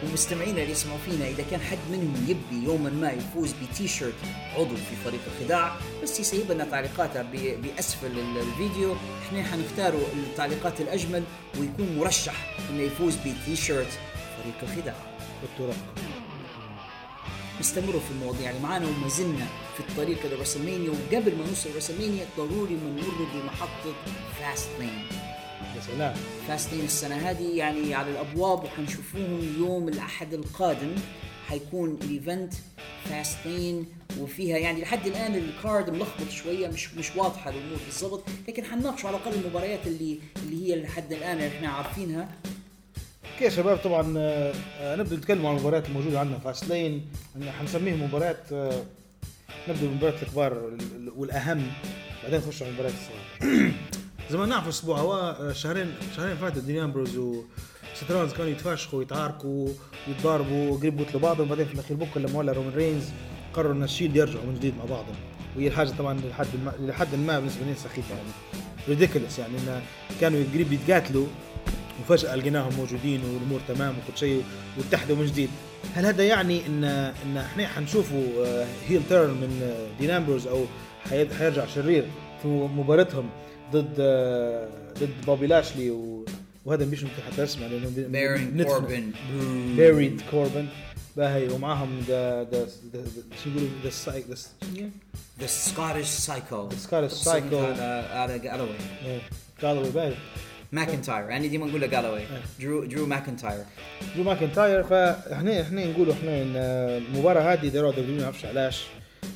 C: ومستمعينا اللي يسمعوا فينا إذا كان حد منهم يبي يوما ما يفوز بتي شيرت عضو في فريق الخداع بس يسيب لنا تعليقاته بأسفل ال- الفيديو إحنا حنختاروا التعليقات الأجمل ويكون مرشح إنه يفوز بتي شيرت فريق الخداع.
D: والتراب
C: نستمروا في المواضيع يعني معانا وما زلنا في الطريق ل WrestleMania وقبل ما نوصل WrestleMania ضروري نمر بمحطة Fastlane
D: يا سلام
C: Fastlane السنة هذه يعني على الأبواب وحنشوفوهم يوم الأحد القادم. حيكون ال event Fastlane وفيها يعني لحد الآن ال card ملخبط شوية مش مش واضحة الأمور بالضبط لكن حنناقشوا على الأقل المباريات اللي اللي هي لحد الآن اللي إحنا عارفينها.
D: okay يا شباب طبعا آه، آه، نبدأ نتكلم عن المباريات الموجودة عندنا. Fastlane حنسميهم مباريات آه، نبدأ بالمباريات الكبار وال- والأهم. بعدين نخش على المباريات الصغيرة. زي ما نعرف الأسبوع هو آه، شهرين شهرين فاتوا دين أمبروز و Seth Rollins كانوا يتفاشخوا ويتعاركوا ويتضاربوا قريبوا مثل بعضهم وبعدين في الأخير بكره لما ولا رومان رينز قرروا إن ال Shield يرجعوا من جديد مع بعضهم. وهي الحاجة طبعا لحد ما لحد ما بالنسبة لي سخيفة يعني. ridiculous يعني انه كانوا قريب يتقاتلوا وفجأة لقيناهم موجودين والأمور تمام وكل شيء واتحدوا من جديد. هل هذا يعني إن إن إحنا حنشوفوا هيل تيرن من آه، دين امبروز أو حي- حيرجع شرير في مباراتهم؟ ضد آه، ضد بوبي لاشلي و- وهذا مش ممكن حتى اسمع
C: لأنه
D: بندفن-
C: كوربن
D: باريد كوربن باهي ومعاهم ذا ذا شو يقولوا ذا سايك
C: the Scotch psycho
D: Scottish Psycho.
C: على على جالوي
D: قالوا باهي
C: ماكنتاير يعني ديما نقول له جالوي. درو درو ماكنتاير
D: جو ماكنتاير فاحنا إحنا نقولوا إحنا إن المباراة هذه داروا WWE ما أعرفش علاش.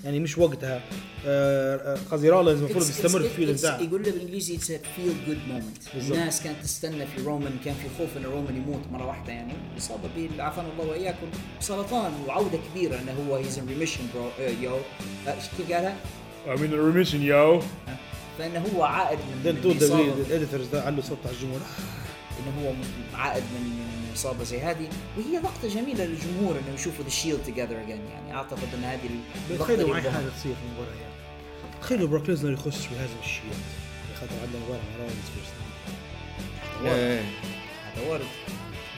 D: يعني مش وقتها. آه، آه، قصدي رولينز المفروض يستمر في الابداع
C: يقول له بالإنجليزي it's feel good
D: moment.
C: الناس كانت تستنى في رومان كان في خوف إن رومان يموت مرة واحدة يعني. اصابه عافانا الله وإياكم. سرطان وعودة كبيرة إنه هو he's in remission bro yo آه، كيف قالها؟
D: I'm in remission yo.
C: فإنه هو عائد من الإصابة.
D: الاديتورز ده علوا صوت على الجمهور.
C: إنه هو عائد من من اصابه زي هذه وهي لقطه جميلة للجمهور إنه يشوفوا the Shield together again يعني أعتقد إن هذه اللقطه
D: تخيلوا معي. حاجة تصير في المباراة يعني. تخيلوا بروك ليزنر يخش في هذا الشيء. خاطر عندنا مباراه مع
E: إيه.
C: هذا وارد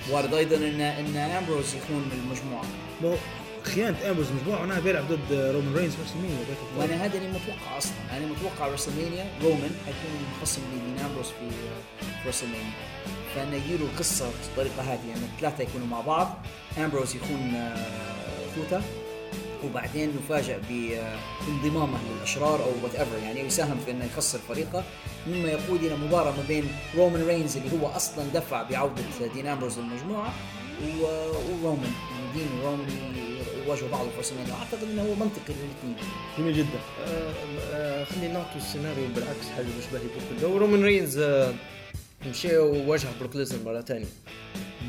C: وارد أيضا ان إن أمبروز يخون المجموعة.
D: لو خيانة امبرز مجموعة معناها بيلعب ضد رومان رينز مين
C: وأنا هذا اللي متوقع أصلا. أنا متوقع WrestleMania رومان حيكون مخصص لدين أمبروز في في WrestleMania فانه يديروا القصة بالطريقة هذه يعني الثلاثة يكونوا مع بعض أمبروز يخون آه، خوتا وبعدين نفاجأ بانضمامه للأشرار أو whatever يعني يساهم في إنه يخسر فريقه. مما يقود إلى مباراة ما بين رومان رينز اللي هو أصلا دفع بعودة دين أمبروز للمجموعة و- ورومان يعني دين ورومان يواجهوا بعض في أعتقد إنه هو منطقي للاثنين.
D: جميل جدا.
E: آه، آه، خلينا نعطوا السيناريو بالعكس حاجة مشبه بروك لو رومان رينز آه، مشى وواجه بروك ليزنر مرة ثانية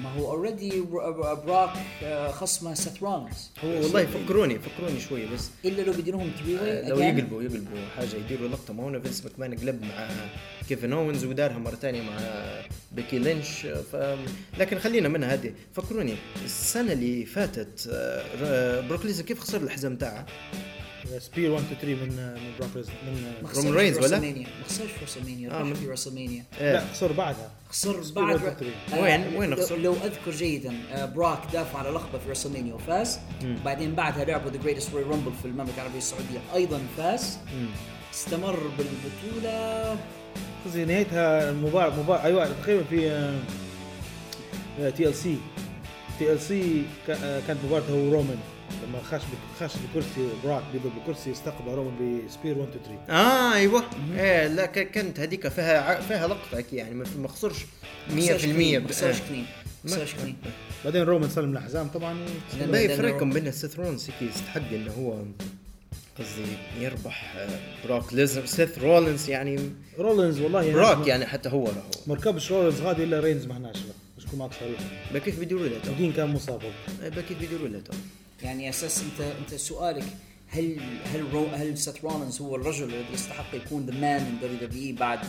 C: ما هو already بروك آه، خصمه سيث رولينز
E: هو والله فكروني فكروني شوية بس.
C: إلا لو بيديرهم triple
E: آه، لو يقلبوا يقلبوا حاجة يديروا لقطة ما هنا فينس ماكمان قلب مع كيفن أوينز ودارها مرة ثانية مع بيكي لينش. ف لكن خلينا منها هذه. فكروني السنة اللي فاتت آه، بروك ليزنر كيف خسر الحزام تاعه؟
D: spear 1 2 3 من من بروك من
E: رومان
C: خسرش
E: رينز ولا؟
C: ما خسرش في رسلمانيا
E: آه،
C: راح
E: من-
C: في رسلمانيا
D: لا
E: آه.
D: خسر بعدها.
C: خسر بعد
D: 1 2 3
C: آه،
E: وين- وين
C: لو-
E: خسر؟
C: لو أذكر جيدا آه، براك دافع على لقبة في رسلمانيا وفاز. بعدين بعدها لعبوا the Greatest Royal Rumble في المملكة العربية السعودية أيضا فاز. استمر بالبطولة.
D: قصدي نهايتها المباراة مباراة أيوه تقريبا في تي ال سي تي ال سي كانت مباراته هو رومان لما خش خش بكرسي براك بيضرب بكرسي استقبل رومان ب spear 1 2 3
E: آه أيوه. إيه لا ك- كانت هذيك فيها فيها لقطة هيك يعني ما خسرش 100%
C: ما خسرش clean ما خسرش clean
D: بعدين رومان سلم الحزام طبعا.
E: ما يفرقكم بين سيث رولنز هيك يستحق إنه هو قصدي يربح آه، براك ليزنر سيث رولنز يعني
D: رولينز والله يعني
E: براك يعني حتى هو راهو
D: مركبش رولينز غادي إلا رينز ما هناش نكون معك صريح
E: ما كيف بيديروا له تو
D: كان مصاب برضه.
E: ما كيف بيديروا له تو
C: يعني أساس انت أنت سؤالك هل هل رو هل سيث رولينز هو الرجل الذي يستحق يكون ذا مان ان دبليو دبليو بعد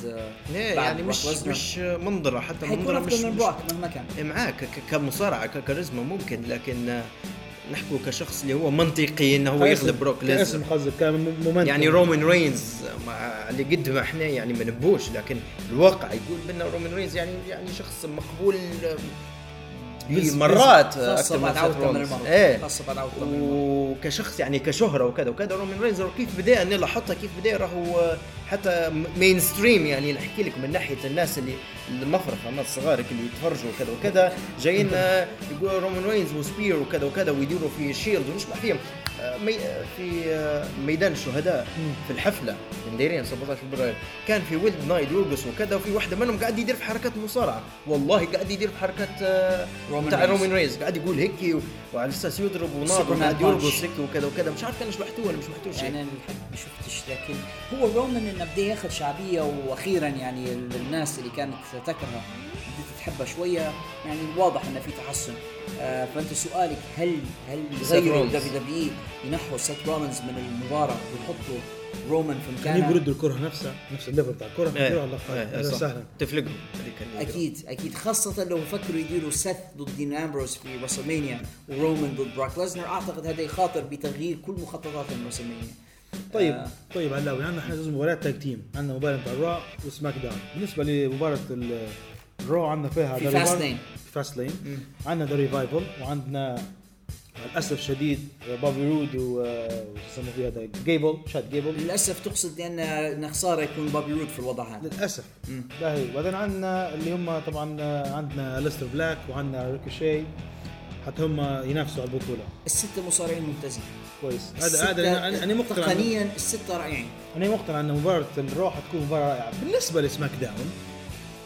E: لا
C: بعد
E: يعني مش
C: ليزنر؟
E: مش منظرة حتى منظرة مش,
C: من
E: مش
C: براك مهما كان.
E: معاك ك- كمصارعة ككاريزما ممكن لكن آه، نحكوا كشخص اللي هو منطقي إنه هو يغلب بروك ليزنر
D: قصدك
E: يعني رومان رينز مع اللي قد ما إحنا يعني ما نبوش لكن الواقع يقول بأن رومان رينز يعني يعني شخص مقبول مرات أكثر من سيث رولينز. إيه.
C: خاصة بعد المرض
E: وكشخص يعني كشهرة وكذا وكذا رومان رينز كيف بدأ اني لاحظتها كيف بدأ راهو حتى mainstream يعني نحكي لك من ناحية الناس اللي المفرخه الناس الصغار اللي يتفرجوا وكذا وكذا جايين يقولوا رومان رينز و spear وكذا وكذا ويديروا في Shield ونشبع فيهم. في ميدان الشهداء في الحفلة من دايرين 17 فبراير كان في ولد نايد يرقص وكذا وفي واحدة منهم قاعد يدير في حركات مصارعة. والله قاعد يدير في حركات آه،
C: رومان رينز.
E: رومان رينز قاعد يقول هيك وعلى أساس يضرب
C: سوبرمان
E: وقاعد. يرقص هيك وكذا وكذا. مش عارف كان شبحتوه ولا مش شبحتوه شيء.
C: يعني الحق ما شفتش لكن هو رومان إنه بدأ ياخذ شعبية وأخيرا يعني ال- الناس اللي كانت تكرهه بدأت تحبها شوية. يعني واضح إنه في تحسن. فأنت سؤالك هل هل
E: رولينز.
C: WWE ينحوا سيث رولينز من المباراة ويحطوا رومان في
D: كان
C: مكانه؟
D: يردوا الكرة نفسها نفس ال level بتاع
E: الكرة
D: يديروا على
E: إيه،
D: سهلا
E: تفلقهم.
C: أكيد أكيد. خاصة لو فكروا يديروا سيث ضد دين امبروز في رسلمانيا ورومان ضد براك ليزنر أعتقد هذا يخاطر بتغيير كل مخططات رسلمانيا
D: طيب
C: آه.
D: طيب علاوي عندنا إحنا جزء مباريات tag team. عندنا مباراة بتاع ال Raw و SmackDown بالنسبة لمباراة ال Raw عندنا فيها
C: في Fastlane.
D: في Fastlane عندنا The Revival وعندنا للأسف الشديد بوبي رود و وش يسموه فيه هذا؟ جيبل تشاد جيبل
C: للأسف تقصد لأن إن خسارة يكون بوبي رود في الوضع هذا.
D: للأسف. لا هي. وبعدين عندنا اللي هم طبعا عندنا أليستر بلاك وعندنا ريكوشي حتى هم ينافسوا على البطولة.
C: الستة مصارعين ممتازين.
D: كويس. هذا هذا أنا مقتنع
C: تقنيا الستة رائعين.
D: أنا مقتنع ان مباراة ال Raw حتكون مباراة رائعة. بالنسبة ل SmackDown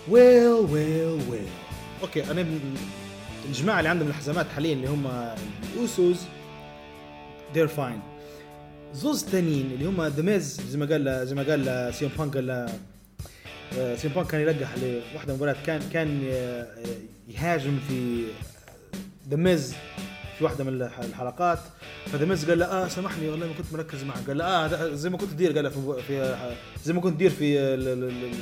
D: well well well okay أنا الجماعة اللي عندهم الحزامات حاليا اللي هم ال Usos they're fine. زوز تانيين اللي هم The Miz زي ما قال زي ما قال سي ام بانك قال آه، سي ام بانك كان يلقح لواحدة مباراة كان كان آه، يهاجم في The Miz في واحدة من الح- الحلقات ف The Miz قال له آه سامحني والله ما كنت مركز معك. قال له آه زي ما كنت تدير قال له في, في زي ما كنت تدير في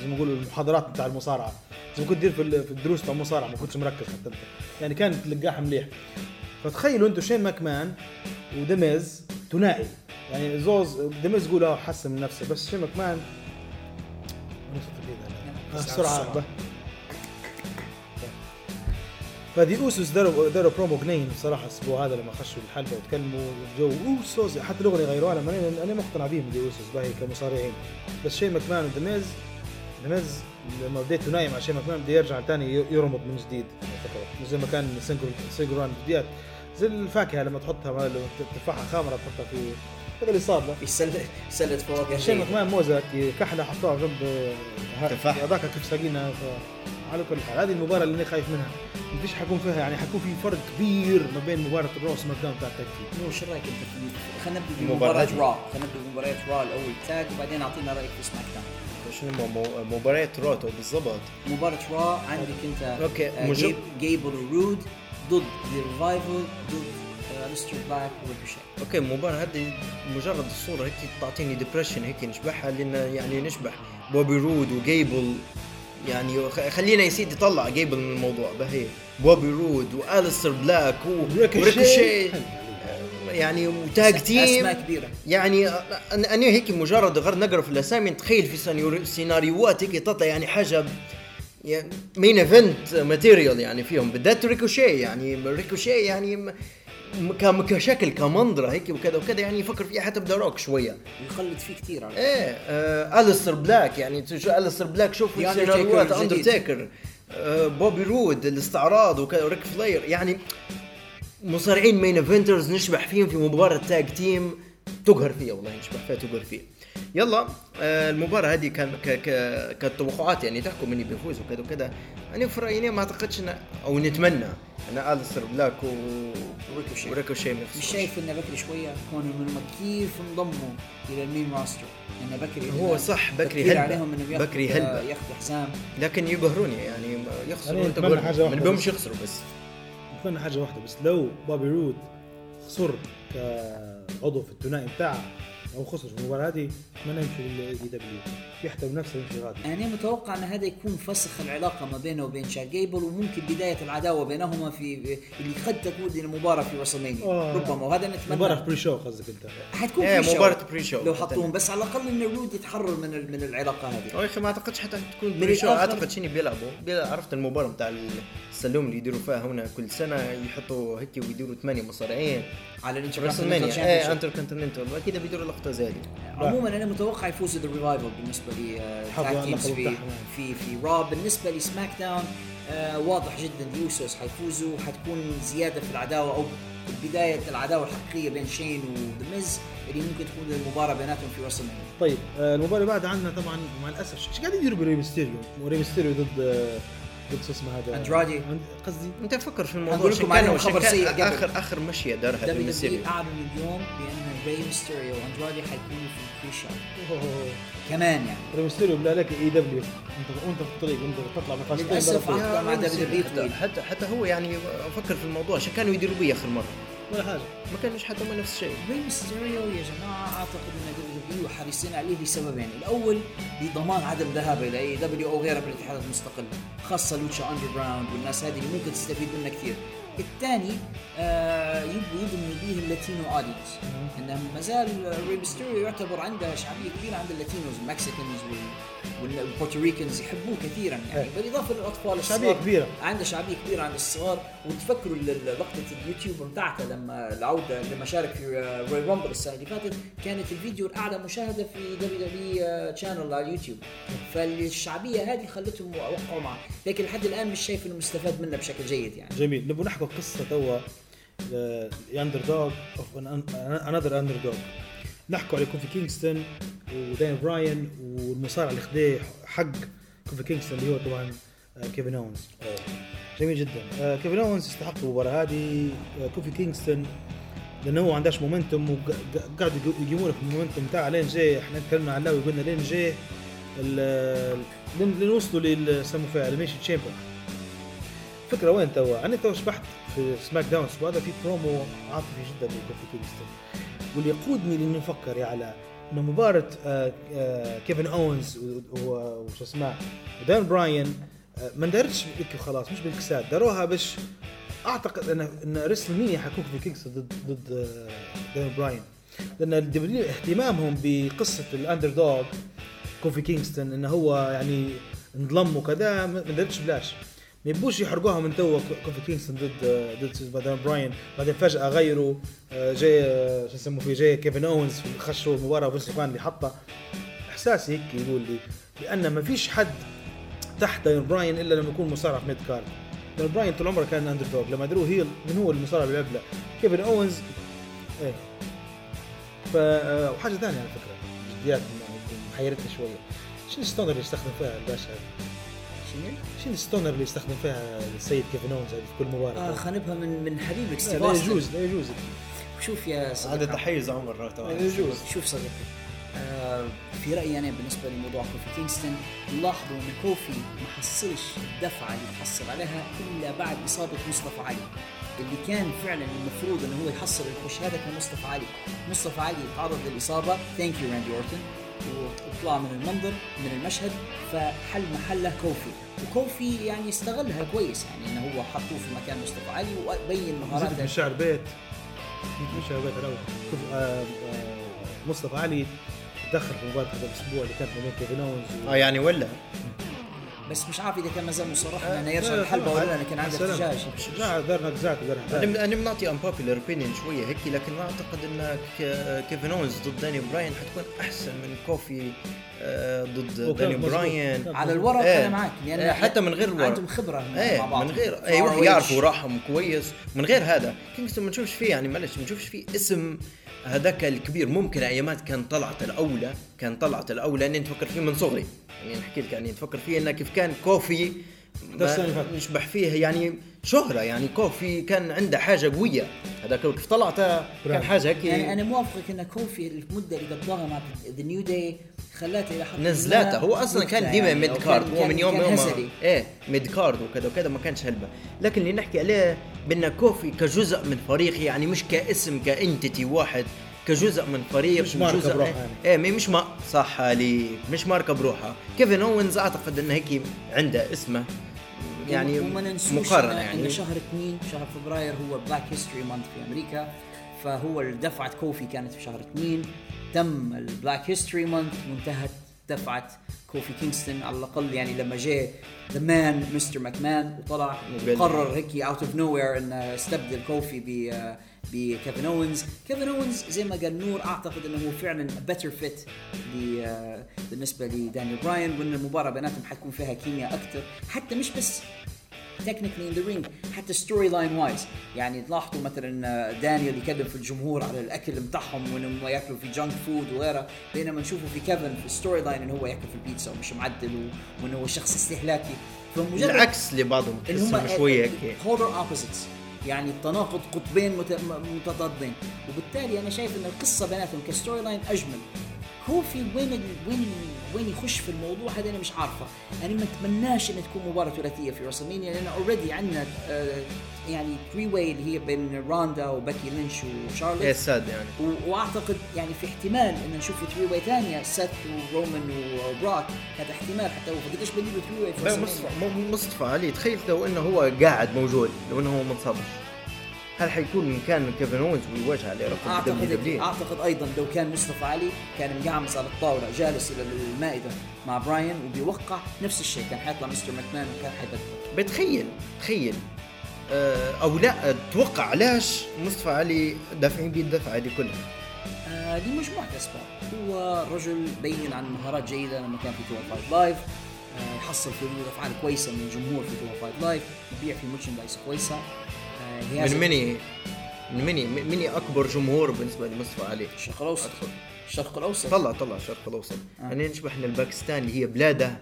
D: زي ما نقول المحاضرات بتاع المصارعة. زي ما كنت تدير في, ال- في الدروس بتاع المصارعة ما كنتش مركز حتى. انت يعني كان تلقاها مليح. فتخيلوا أنتم شين ماكمان و The Miz ثنائي يعني زوز The Miz يقول آه حسن من نفسه بس شين ماكمان سرعة بقى. فدي أوسوس داروا داروا برومو جنين بصراحة الأسبوع هذا لما خشوا الحلبة وتكلموا جو أوسوس حتى الأغنية غيروها لما أنا أنا مقتنع بيهم دي أوسوس باهي كمصارعين بس شي ماكمان ودميز دميز لما بديت ثنائي مع شي ماكمان بده يرجع ثاني يرمط من جديد. مش زي ما كان سينجر سينجران بدايات زي الفاكهة لما تحطها ما- لما تفاحه خامرة تحطها في هذا اللي صار له
C: في سله سله فواكه
D: الشيء
C: جيدة.
D: كمان موزة كحلة حطوها جنب
E: تفاح.
D: هذاك كيف ساقينا ف- على كل حال. هذه المباراة اللي أنا خايف منها. ما فيش حيكون فيها يعني حيكون في فرق كبير ما بين مباراة ال Raw SmackDown بتاع التكتيك.
C: نور شو رأيك أنت في خلينا نبدأ
E: بمباراة.
C: Raw خلينا نبدأ بمباراة Raw الأول tag وبعدين أعطينا رأيك في SmackDown
E: شنو مباراة Raw تو بالضبط؟
C: مباراة Raw عندك
E: أنت
C: آه،
E: مجرد-
C: جيب جيبل ورود ضد The Revival ضد آه، أليستر بلاك وريكوشي
E: okay المباراة هذه مجرد الصورة هيك تعطيني depression هيك نشبحها لأن يعني نشبح. بوبي رود وجيبل يعني خلينا يا سيدي طلع جيبل من الموضوع بهي. بوبي رود وأليستر بلاك
D: وريكوشي.
E: يعني و tag
C: team أسماء
E: كبيرة. يعني أنا هيك مجرد غير نقرأ في الأسامي نتخيل في سيناريو- سيناريوهات هيك تطلع يعني حاجة يعني main event material يعني فيهم. بالذات ريكوشي يعني ريكوشي يعني كشكل كمنظرة هيك وكذا وكذا يعني يفكر فيها حتى بذا روك شوية.
C: يخلد فيه كثير على
E: إيه آه الستر بلاك يعني الستر بلاك شوف
C: Undertaker
E: سيناريوهات. اندرتيكر آه بوبي رود الاستعراض وكذا وريك فلاير يعني مصارعين main eventers نشبح فيهم في مباراة tag team تقهر فيها والله نشبح فيها تقهر فيها. يلا آه المباراة هذه كان ك ك كانت توقعات يعني تحكم اني بيفوز وكذا وكذا يعني في رأيي ما أعتقدش أو نتمنى إن الستر بلاك و
C: وريكوشي.
E: وريكوشي
C: مش. شايف انه بكري شوية كون انهم كيف انضموا إلى ال main roster انه بكري
E: هو صح، بكري هلبة.
C: عليهم ياخذوا
E: بكري هلبة.
C: ياخذوا حزام
E: لكن يقهروني يعني يخسروا
D: أنا أنت
E: ما
D: بس.
E: يخسروا بس
D: أتمنى حاجة واحدة بس لو بابي رود خسر كعضو في الثنائي بتاعه أو خسر في المباراة هذه أتمنى يمشي للاي دبليو. يحتوي بنفسه يمشي غادي
C: أنا متوقع أن هذا يكون فسخ العلاقة ما بينه وبين شاد جيبل وممكن بداية العداوة بينهما في اللي قد تكون إلى مباراة في رسلمانيا
D: آه.
C: ربما وهذا نتمنى.
D: مباراة pre-show قصدك أنت.
C: حتكون
E: إيه،
C: في
E: مباراة pre-show.
C: لو حطوهم بس على الأقل ان رود يتحرر من من العلاقة هذه.
E: يا أخي ما أعتقدش حتى تكون
C: pre-show
E: أعتقد شنو بيلعبوا؟ بيلعب عرفت المباراة بتاع السلوم اللي يديروا فيها هنا كل سنة يحطوا هيك ويديروا ثمانية مصارعين.
C: على
E: رسلمانيا
C: إيه.
E: Inter continental أكيد بيديروا لقطه زي هذه.
C: عموما أنا متوقع يفوز ذا ريفايفل بالنسبة لي آه،
D: teams
C: في. في في رو بالنسبة لسماك داون آه واضح جدا اليوسوس حيفوزوا وحتكون زيادة في العداوة أو بدايه العداوة الحقيقية بين شين وذا ميز اللي ممكن تكون المباراة بيناتهم في ريسل
D: طيب آه، المباراة اللي بعدها عندنا طبعا مع الأسف إيش قاعد يديروا بري ميستيريو وري ميستيريو ضد آه، ضد شو اسمه هذا؟
C: أندرادي.
D: أند- قصدي؟
E: أنت فكر في الموضوع
C: أقول لكم عليهم
E: عشان
C: خبر سيء.
E: اخر آخر مشيه دارها
C: دبليو دبليو اعلنوا اليوم بأن ري ميستيريو وأندرادي حيكونوا في البري شو كمان يعني.
D: ري ميستيريو بلا لك إي دبليو. انت وانت في الطريق أنت تطلع من برا
C: عقده مع دبليو
E: حتى حتى هو يعني فكر في الموضوع. عشان كانوا يديروا بي آخر مرة؟
D: ولا حاجة
E: ما كانوش حتى ما نفس الشيء.
C: ري ميستيريو يا جماعة أعتقد ان دبليو دبليو حريصين عليه لسببين، الأول لضمان عدم ذهابه إلى AEW أو غيرها من الاتحادات المستقلة، خاصة لوتشا اندر جراوند والناس هذه اللي ممكن تستفيد منها كثير. الثاني آه يبغوا يضمنوا به ال Latino audience إنه ما زال ري ميستيريو يعتبر عنده شعبية كبيرة عند اللاتينوز المكسيكنز والبورتوريكنز يحبوه كثيرا يعني. بالإضافة للاطفال الصغار.
D: كبيرة.
C: عنده شعبية كبيرة عند الصغار. وتفكروا لقطة اليوتيوب بتاعته لما العودة لما شارك في رويال رامبل السنة اللي فاتت. كانت الفيديو الأعلى مشاهدة في دبليو دبليو channel على اليوتيوب. فالشعبية هذه خلتهم وقعوا معه لكن لحد الآن مش شايف إنه مستفاد منه بشكل جيد يعني.
D: جميل. نبغى نحكي قصة توا underdog of another underdog نحكوا على كوفي كينغستون ودان براين والمصارع اللي خديه حق كوفي كينغستون اللي هو طبعا آه، كيفن اونز جميل جدا. آه، كيفن اونز يستحق المباراة هذه. آه، كوفي كينغستون لأنه هو ما عندهاش momentum وقاعد يجيبوا لك ال momentum بتاعه لين جاي. إحنا تكلمنا عن لاوي قلنا لين جاي لين وصلوا لل سموا فيها اليمينيشن تشامبر فكرة وين توا؟ أنا توا شبحت في سماك داون هذا في برومو عاطفي جدا لكوفي كينغستون. واللي يقودني لأني نفكر يا على إنه مباراة آه، آه، كيفن اونز وش اسمه ودان براين آه، ما دارتش خلاص مش بالكساد داروها باش أعتقد إن إن ريسل حيكون في كينغستون ضد ضد دان براين. لأن اهتمامهم بقصة الاندر دوغ كوفي كينغستون انه هو يعني انضم وكذا ما دارتش بلاش. ما يبوش يحرقوها من توا كوفي كينغستون ضد ضد دان براين بعدين فجأة غيروا آه، جاي آه، شو يسموه فيه جاي كيفن اونز خشوا المباراه وفينس اللي حطها احساسي هيك يقول لي لأن ما فيش حد تحت دان براين إلا لما يكون مصارع في mid card. دان براين طول عمره كان underdog لما دروه heel من هو المصارع اللي قبله كيفن اونز إيه. ف آه، وحاجة ثانية على فكرة جديات محيرتني شوية. شنو ال Stunner اللي يستخدم فيها الباشا؟ هذا؟
C: شنو؟
D: شنو ال Stunner اللي يستخدم فيها السيد كيفن اونز هذه في كل مباراة؟
C: آه خنبها من من حبيبك ستيف
D: لا. يجوز لا يجوز.
C: شوف يا
E: هذا
C: صديقي.
E: تحيز عمر طبعا
D: لا يجوز.
C: شوف صديقي. آه في رأيي أنا بالنسبة لموضوع كوفي كينغستون لاحظوا إن كوفي ما حصلش الدفعه اللي تحصل عليها إلا بعد إصابة مصطفى علي. اللي كان فعلا المفروض انه هو يحصل ال push هذا كان مصطفى علي. مصطفى علي تعرض للإصابة. thank you راندي اورتون وطلع من المنظر من المشهد فحل محله كوفي. وكوفي يعني استغلها كويس يعني إنه هو حطوه في مكان مصطفى علي وبين مهاراته.
D: الشعر بيت. الشعر بيت الأول. شوف آه، آه، مصطفى علي دخل في مباراه هذا الأسبوع اللي كانت ما بين كيفن اونز و-
E: آه يعني ولا؟
C: بس مش عارف إذا كان ما زال مصرح
D: آه،
C: إنه يرجع
D: خلاص،
C: ولا إنه كان عنده. احتجاج
D: لا دار نقزات ودار أنا.
E: أنا بنعطي unpopular opinion شوية هيك لكن ما أعتقد إن كيفن اونز ضد داني براين حتكون أحسن من كوفي آه، ضد داني. براين
C: على. الورق
E: إيه.
C: أنا معك لأن
E: إيه، حتى من غير الورق.
C: عندهم خبرة
E: إيه
C: مع بعض
E: من غير أيوه
C: away.
E: يعرفوا راحهم كويس من غير هذا كينغستون ما نشوفش فيه يعني معلش ما نشوفش فيه اسم هذاك الكبير ممكن أيامات كان طلعت الأولى كان طلعت الأولى أني نفكر فيه من صغري. يعني نحكي لك يعني نفكر فيه إنه كيف كان كوفي. نشبح فيه يعني شهرة يعني كوفي كان عنده حاجة قوية. هذاك كيف طلعته كان حاجة هيك
C: يعني أنا موافقك إن كوفي المدة اللي قضاها مع The New Day خلاته إلى حد ما
E: نزلاته هو أصلا كان ديما
C: يعني، mid-card
E: هو من يوم
C: كان
E: يوم. إيه mid-card وكذا وكذا ما كانش هلبة. لكن اللي نحكي عليه بان كوفي كجزء من فريق يعني مش كاسم ك entity واحد كجزء من فريق
D: مش ماركة
E: وجزء-
D: بروحها
E: إيه, إيه مش ما صح علي مش ماركة بروحها. كيفن اونز أعتقد إنه هيك عنده اسمه يعني
C: وما ننسوش مقارنة
E: يعني.
C: ان شهر اثنين شهر فبراير هو Black History Month في أمريكا. فهو دفعه كوفي كانت في شهر اثنين. تم ال Black History Month وانتهت دفعه كوفي كينغستون على الأقل يعني لما جاء the man Mister ماكمان وطلع
E: وقال-
C: قرر هيك out of nowhere انه استبدل كوفي ب بكيفن اونز كيفن اونز زي ما قال نور أعتقد إنه هو فعلا better fit بالنسبة لدانيال براين وإن المباراة بيناتهم حتكون فيها كيمياء أكثر حتى مش بس technically in the ring حتى storyline wise يعني تلاحظوا مثلا دانيال يكلم في الجمهور على الأكل بتاعهم وانهم ياكلوا في junk food وغيرها بينما نشوفه في كيفن في ال storyline انه هو ياكل في البيتزا ومش معدل وانه هو شخص استهلاكي. فمجرد
E: العكس لبعضهم تحسهم
C: هم
E: شوية هيك.
C: polar opposites. يعني التناقض قطبين متضادين. وبالتالي أنا شايف إن القصة بيناتهم ك storyline أجمل. وين ال وين ال وين يخش في الموضوع هذا أنا مش عارفة. أنا ما أتمناش انها تكون مباراة ثلاثية في WrestleMania لأن already عندنا آه يعني three-way اللي هي بين روندا وباكي لينش
E: إيه
C: وشارلوت
E: ساد يعني.
C: و- وأعتقد يعني في احتمال إن نشوف three-way ثانية سيث ورومان وبراك. هذا احتمال حتى هو فقديش بنجيب three-way في؟
E: مصطفى مصطفى علي تخيل لو إنه هو قاعد موجود لو إنه هو ما انصابش هل حيكون مكان كيفن اونز ويواجه على لقب
C: أعتقد
E: W
C: أعتقد أيضا لو كان مصطفى علي كان مقعمز على الطاولة جالس إلى المائدة مع براين وبيوقع نفس الشيء كان حيطلع مستر ماكمان وكان حيبدل.
E: بتخيل تخيل آه، أو لا أتوقع علاش مصطفى علي دافعين بيه الدفعه دي كلها
C: آه لمجموعة أسباب. هو رجل بين عن مهارات جيدة لما كان في 205 Live. آه يحصل في ردود افعال كويسة من الجمهور في 205 Live. يبيع في merchandise كويسة. آه
E: من مني من مني من مني أكبر جمهور بالنسبة لمصطفى علي.
C: الشرق الأوسط. الشرق الأوسط؟
E: طلع طلع الشرق الأوسط. يعني نشبح إن الباكستان اللي هي بلاده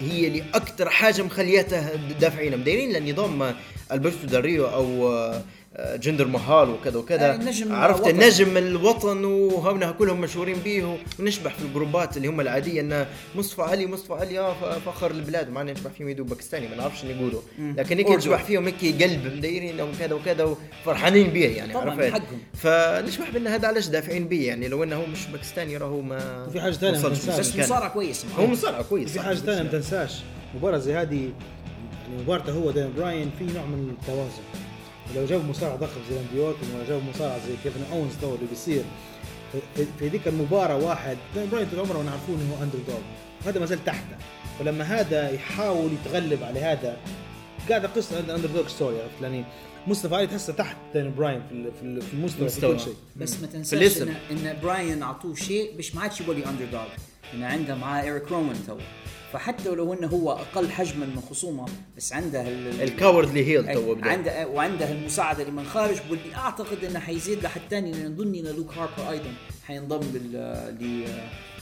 E: هي اللي أكثر حاجة مخليتها دافعين. مديرين لنظام البرتو داريو أو آه، آه، جندر مهال وكذا
C: آه،
E: وكذا
C: النجم
E: عرفت
C: وطن.
E: النجم الوطن وهمنا كلهم مشهورين به ونشبح في الجروبات اللي هم العادية إن مصطفى علي مصطفى علي آه ف- فخر البلاد معنا نشبح فيهم يدو باكستاني ما نعرفش نقولوا لكن هيك. نشبح فيهم هيك قلب مديرين وكذا وكذا وفرحانين به يعني
C: طبعاً،
E: عرفت
C: حقهم.
E: فنشبح بأن هذا علاش دافعين به يعني لو إنه هو مش باكستاني راهو ما
D: وفي حاجة ثانية ما
E: وصلش
D: تنساش.
C: بس. مصارع كويس
E: هو مصارع كويس
D: في
E: حاجة
D: ثانية ما. تنساش مباراة زي هذه يعني مبارته هو دان براين في نوع من التوازن لو جاب مصارع ضخم زي راندي اورتون ولا جاب مصارع زي كيفن أونز تو اللي بيصير في- ذيك المباراة واحد دان براين طول عمره نعرفوه إنه هو underdog وهذا ما زال تحته. فلما هذا يحاول يتغلب على هذا قاعدة قصة underdog story عرفت يعني؟ مصطفى علي تحسه تحت دان براين في ال- في ال- في المستوى في. كل شيء.
C: بس ما تنساش. ان إن براين أعطوه شيء باش ما عادش يقول لي underdog إنه عنده معاه إيريك روان تو. فحتى ولو إنه هو أقل حجما من خصومه بس عنده ال-
E: ال cowardly heel تو
C: عنده وعنده المساعدة اللي من خارج واللي أعتقد إنه حيزيد لحد ثاني لأن يظن إن لوك هاربر أيضا حينضم بال ل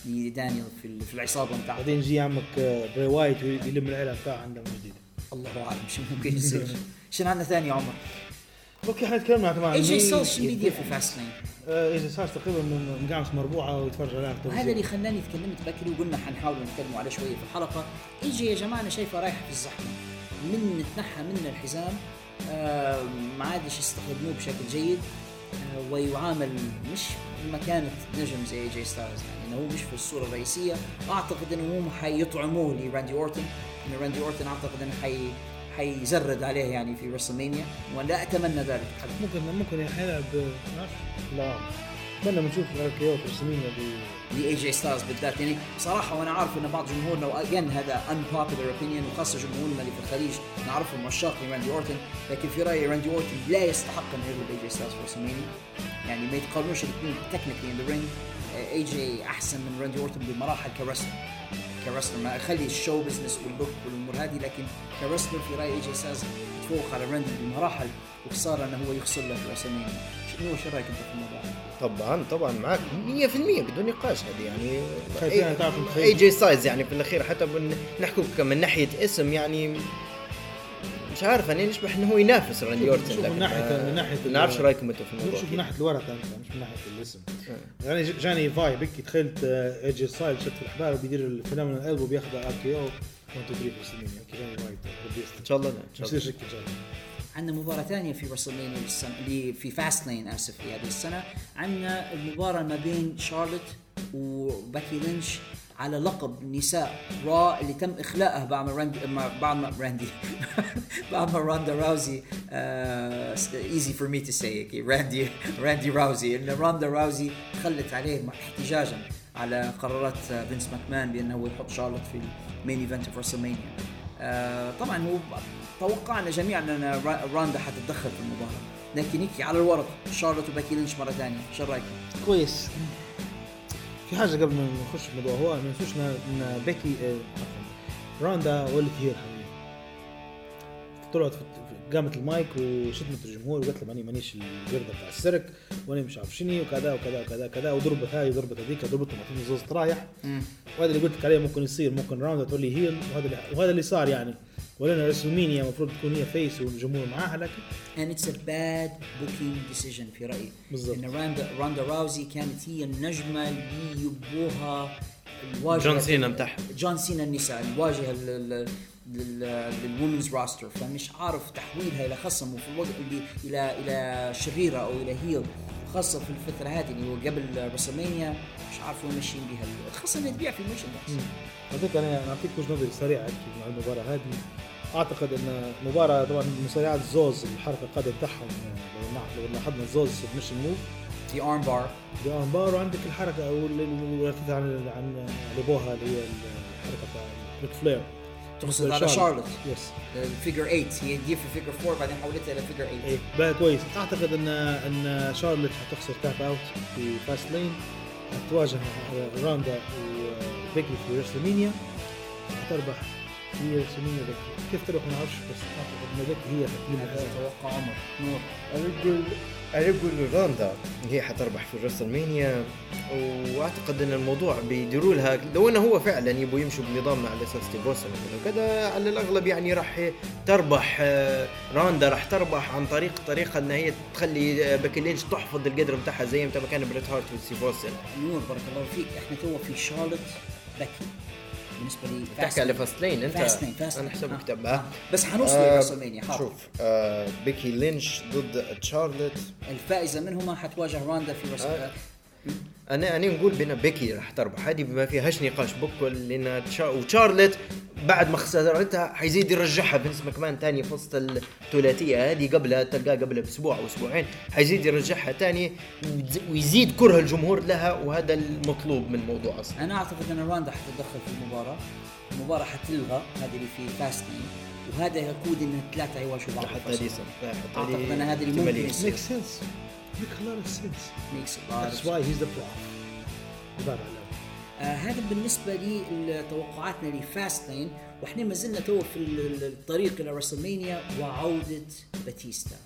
C: لدانيال في في العصابة بتاعته.
D: بعدين يجي عمك آه، بري وايت ويلم العيله بتاعه عنده من جديد.
C: الله أعلم شو ممكن يصير. شنو عندنا ثاني يا عمر؟
D: okay إحنا تكلمنا طبعا
C: اي جي شو بيدير في
D: Fastlane؟ اي جي ستايلز تقريبا من مقعمز مربوعة ويتفرج عليها
C: وهذا
D: التلفزيون.
C: اللي خلاني تكلمت بكري وقلنا حنحاول نتكلم عليه شوية في الحلقة. اي جي يا جماعة أنا شايفه رايحه في الزحمة. من تنحى منا الحزام آه ما عادش يستخدموه بشكل جيد آه ويعامل مش بمكانة نجم زي اي جي ستايلز يعني إنه هو مش في الصورة الرئيسية. أعتقد إنه هم حيطعموه لراندي أورتن. انه راندي أورتن أعتقد إنه حي حيزرد عليه يعني في WrestleMania ولا أتمنى ذلك. حتى
D: ممكن ممكن حيلعب أعرف. لا. أتمنى بنشوف ال RKO في WrestleMania
C: لاي جي ستايلز بالذات. يعني بصراحة وأنا عارف إن بعض جمهورنا واجين هذا unpopular opinion وخاصة جمهورنا اللي في الخليج نعرفهم عشاق راندي أورتن لكن في رأيي راندي أورتن لا يستحق انه يغلب اي جي ستايلز في WrestleMania يعني ما يتقارنوش الاثنين technically in the ring اي جي أحسن من راندي أورتن بمراحل ك wrestler ك wrestler ما خلي ال show business وال look والأمور هذه لكن ك wrestler في رأيي اي جي ستايلز يتفوق على راندي بمراحل وخساره أنه هو يخسر له في WrestleMania شنو شو رأيك أنت في الموضوع؟
E: طبعا طبعا معك 100% بدون نقاش هذه يعني
D: يعني.
E: اي جي ستايلز يعني في الأخير حتى بن- نحكوا من ناحية اسم يعني مش عارف أنا نشبح إنه هو ينافس راندي
D: أورتن من
E: ما-
D: من ناحية
E: ما نعرفش رأيكم أنتم في الموضوع.
D: شوف من. ناحية الورقة أنت مش من ناحية الاسم. يعني ج- جاني vibe هكي تخيلت آه، اي جي ستايلز شد في الحبال وبيدير ال Phenomenal Elbow بياخذ RKO 1 2 3 في السنين أوكي جاني فاي ربي إن
E: شاء الله شاء
D: إن شاء الله.
C: عندنا مباراة ثانية في رسلمانيا السنة اللي في فاست لين آسف في هذه السنة. عندنا المباراة ما بين شارلوت وباكي لينش على لقب نساء را اللي تم إخلاءه بعد ما راندي بعد ما راندي بعد ما راندا راوزي ايزي فور مي تو سي راندي راندي راوزي. إن راندا راوزي خلت عليه احتجاجا على قرارات آه، فينس ماكمان بأنه هو يحط شارلوت في ال main event في رسلمانيا آه، طبعا هو توقعنا جميعا أن را- راندا حتتدخل في المباراة. لكن هيك على الورق شارلوت وبيكي لينش مرة ثانية شو رايكم؟
D: كويس. في حاجة قبل ما نخش في الموضوع هو ما ننسوش ان بيكي عفواً، راندا ولت هي الحقيقة طلعت قامت المايك وشتمت الجمهور وقالت له ماني مانيش القردة بتاع السيرك وأنا مش عارف شنو وكذا وكذا وكذا كذا وضربت هاي وضربت هذيك ضربتهم اعطيني زوز طرايح وهذا اللي قلت لك عليه ممكن يصير ممكن راندا تولي heel وهذا اللي وهذا اللي صار يعني ولنا رسلمينيا المفروض تكون هي face والجمهور معاها لكن
C: and it's a bad booking decision في رأيي
D: بالضبط.
C: إن راندا راندا راوزي كانت هي النجمة اللي يبوها الواجهة
E: جون سينا متاعها.
C: جون سينا النساء الواجهه لل women's roster فمش عارف تحويلها إلى خصم وفي الوقت اللي إلى إلى شريرة أو إلى heel خاصة في الفترة هذه اللي هو قبل رسلمانيا مش عارف وين ماشيين بها. الخصم اللي تبيع في ال merchandise
D: هذيك أنا أعطيك وجهة نظري سريعة مع المباراة هذه. أعتقد إن مباراة طبعا مصارعات زوز الحركة القادم بتاعهم لو لاحظنا زوز submission move
C: في arm bar
D: دي arm bar وعندك الحركة أو اللي عن عن لبوها اللي هي الحركة بتاع ريك فلير
C: تقصد على شارلوت
D: yes
C: ال figure 8 هي دي في figure 4 بعدين حولتها إلى figure 8
D: إيه بقى كويس. أعتقد ان إن شارلوت حتخسر tap out في فاست لين حتواجه راندا وبيكي في ريسلمينيا حتربح في ريسلمينيا بيكي كيف تروح ما أعرفش بس أعتقد إن بيكي هي
C: هذا
D: تقريبا
C: توقع عمر. نور.
E: أنا أقول راندا هي حتربح في رسلمانيا وأعتقد إن الموضوع بيديروا لها لو إنه هو فعلا يبوا يمشوا بنظام على أساس ستيف اوستن وكذا. على الأغلب يعني راح تربح آه، راندا راح تربح عن طريق طريقة إن هي تخلي آه، بيكي لينش تحفظ القدر بتاعها زي ما كان بريت هارت وستيف
C: نور بارك الله فيك إحنا تو في شارلوت بيكي بالنسبة لي
E: تحكي على فاست لين أنت
C: فاست لين فاست
E: أنا
C: لين.
E: حسب
C: آه.
E: كتبها
C: بس حنوصل
E: آه،
C: لرسلمانيا حاضر
E: شوف آه بيكي لينش ضد تشارلوت
C: الفائزة منهما حتواجه راندا في رسل
E: آه. أنا أنا نقول بأن بيكي راح تربح. هذه ما فيهاش نقاش. بكل لأن تشا... وتشارلت بعد ما خسرتها حيزيد يرجعها فينس ماكمان تاني في وسط الثلاثية هذه قبلها تلقاها قبل بأسبوع أو أسبوعين. حيزيد يرجعها تاني ويز- ويزيد كره الجمهور لها وهذا المطلوب من الموضوع أصلا.
C: أنا أعتقد أن راندا حتتدخل في المباراة. المباراة حتلغى هذه اللي في فاست لين وهذا يقود إن الثلاثه يواجهوا بعض
E: حتى هذه حتى
C: أعتقد أن هذا اللي. ممكن يصير.
D: Make a lot of sense.
C: Makes a lot of
D: that's why he's the prof. وبعد على
C: آه هذا بالنسبة لتوقعاتنا لفاست لين وإحنا ما زلنا تو في ال- الطريق إلى رسلمانيا وعودة باتيستا.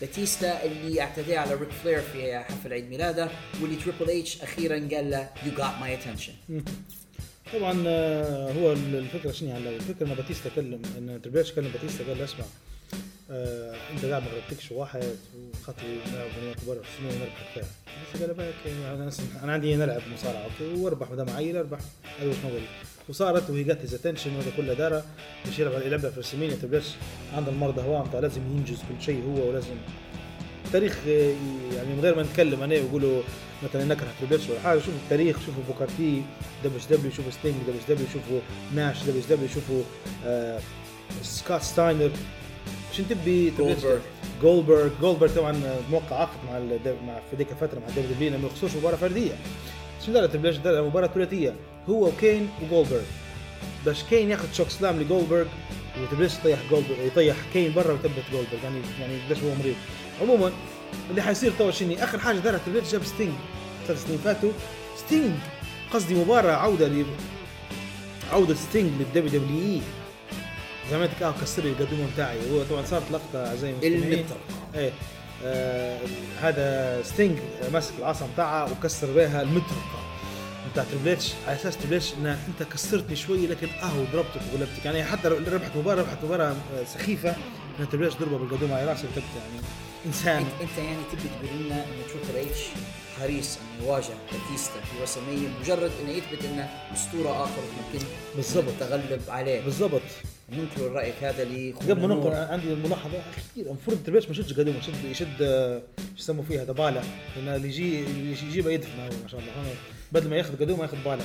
C: باتيستا اللي اعتدى على ريك فلير في حفل عيد ميلاده واللي تريبل اتش أخيرا قال له you got my attention
D: طبعا آه، هو الفكرة شنو هلا الفكرة إن باتيستا كلم إن تريبل اتش كلم باتيستا قال له اسمع آه انت قاعد ما غلبتكش واحد وخاطري نلعب بنيات كبار في السنين ونربح فيها. بس قال بالك يعني أنا أنا عندي نلعب مصارعة أوكي وأربح ما دام عيل أربح هذا وش نقول وصارت وهي هيز اتنشن وهذا كله دارة باش يلعب يلعبها في السمين تريبل اتش عنده المرضى هو بتاع لازم ينجز كل شيء هو ولازم التاريخ آه، يعني من غير ما نتكلم أنا ويقولوا مثلا نكره تريبل اتش ولا حاجة شوفوا التاريخ شوفوا بوكارتي دبليو دبليو شوفوا ستينج دبليو دبليو شوفوا ناش دبليو دبليو شوفوا آه سكوت ستاينر. عشان تبي
C: جولدبرغ.
D: جولبرغ جولبرغ طبعا موقع عقد مع مع في ذيك الفترة مع الدبليو دبليو ما يخصوش مباراة فردية. شو دار تريبل اتش دار مباراة ثلاثية هو وكين وجولبرغ باش كين ياخذ chokeslam لجولبرغ وتريبل اتش يطيح جولبرغ يطيح كين برا ويثبت جولبرغ يعني يعني قديش هو مريض. عموما اللي حيصير تو شني آخر حاجة دارها تريبل اتش جاب ستينج ثلاث سنين فاتوا ستينج قصدي مباراة عودة ل عودة ستينج للدبليو دبليو إي. زعمتك آه كسر لي القدومه بتاعي هو طبعا صارت لقطة اعزائي المستمعين. إيه. آه هذا ستينج ماسك العصا بتاعها وكسر بها المطرقه بتاع تريبل اتش على أساس تريبل اتش ان أنت كسرتني شوي لكن اهو ضربتك وغلبتك. يعني حتى لو ربحت مباراة ربحت مباراة آه، سخيفة ان تريبل اتش ضربه بالقدومه على راسه وتبت يعني إنسان.
C: انت, يعني تبي تقول لنا ان تريبل اتش حريص إنه يواجه باتيستا في رسمية مجرد إنه يثبت إنه أسطورة آخر ممكن
D: بالضبط.
C: التغلب عليه.
D: بالضبط.
C: ننكر رايك هذا لي
D: قبل ما ننقل عندي ملاحظه اخير المفروض اتش ما يشدش قدومه يشد يشد شو يسموا فيها دباله لأن اللي يجي اللي يجيبها يدفن هو ما شاء الله. بدل ما ياخذ قدومه ياخذ بالة.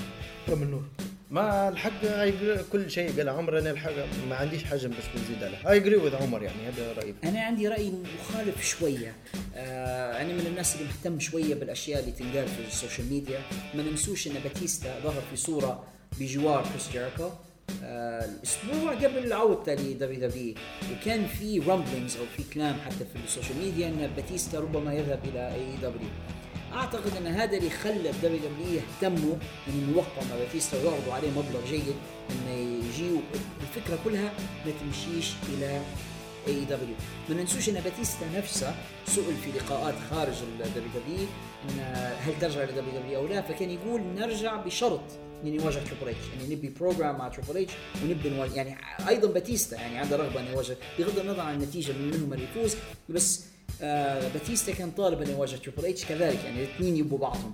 D: رب النور
E: ما الحق I agree- كل شيء قال عمر أنا الحق ما عنديش حاجة باش نزيد عليه اي اجري وذ عمر يعني هذا رأيي.
C: أنا عندي رأي مخالف شوية. آه أنا من الناس اللي مهتم شوية بالأشياء اللي تنقال في السوشيال ميديا. ما ننسوش إن باتيستا ظهر في صورة بجوار كريس جيريكو الأسبوع قبل عودته لدبليو دبليو وكان في rumblings أو في كلام حتى في السوشيال ميديا إن باتيستا ربما يذهب إلى اي دبليو أعتقد إن هذا اللي خلى الدبليو دبليو يهتموا إنه يوقعوا مع باتيستا ويعرضوا عليه مبلغ جيد إنه يجي الفكرة كلها ما تمشيش إلى اي دبليو ما ننسوش إن باتيستا نفسه سئل في لقاءات خارج ال WWE هل ترجع لل WWE أو لا فكان يقول نرجع بشرط إني نواجه Triple H يعني نبي program مع Triple H ونبي نواجه يعني أيضا باتيستا يعني عنده رغبة إنه يواجه بغض النظر عن النتيجة من منهم اللي يفوز بس آه باتيستا كان طالب إنه يواجه Triple H كذلك يعني الاثنين يبوا بعضهم.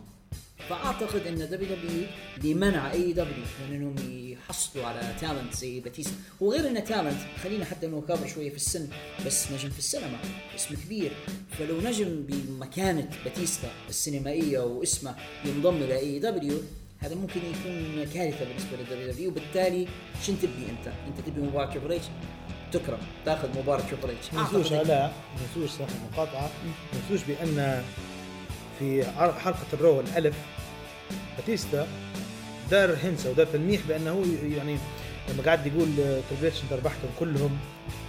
C: فأعتقد إن WWE لمنع AEW من إنهم يحصلوا على talent زي باتيستا وغير إنه talent خلينا حتى إنه كابر شوية في السن بس نجم في السينما اسم كبير. فلو نجم بمكانة باتيستا السينمائية واسمه ينضم إلى AEW هذا ممكن يكون كارثة بالنسبة لل WWE وبالتالي شن تبي أنت؟ أنت تبي مباراة Triple H تكرم تاخذ مباراة Triple H
D: ما ننسوش لا ما ننسوش صح المقاطعة. ما ننسوش بأن في حلقة ال Raw الألف باتيستا دار هنسة ودار تلميح بأنه يعني لما قاعد يقول تريبل اتش انت ربحتهم كلهم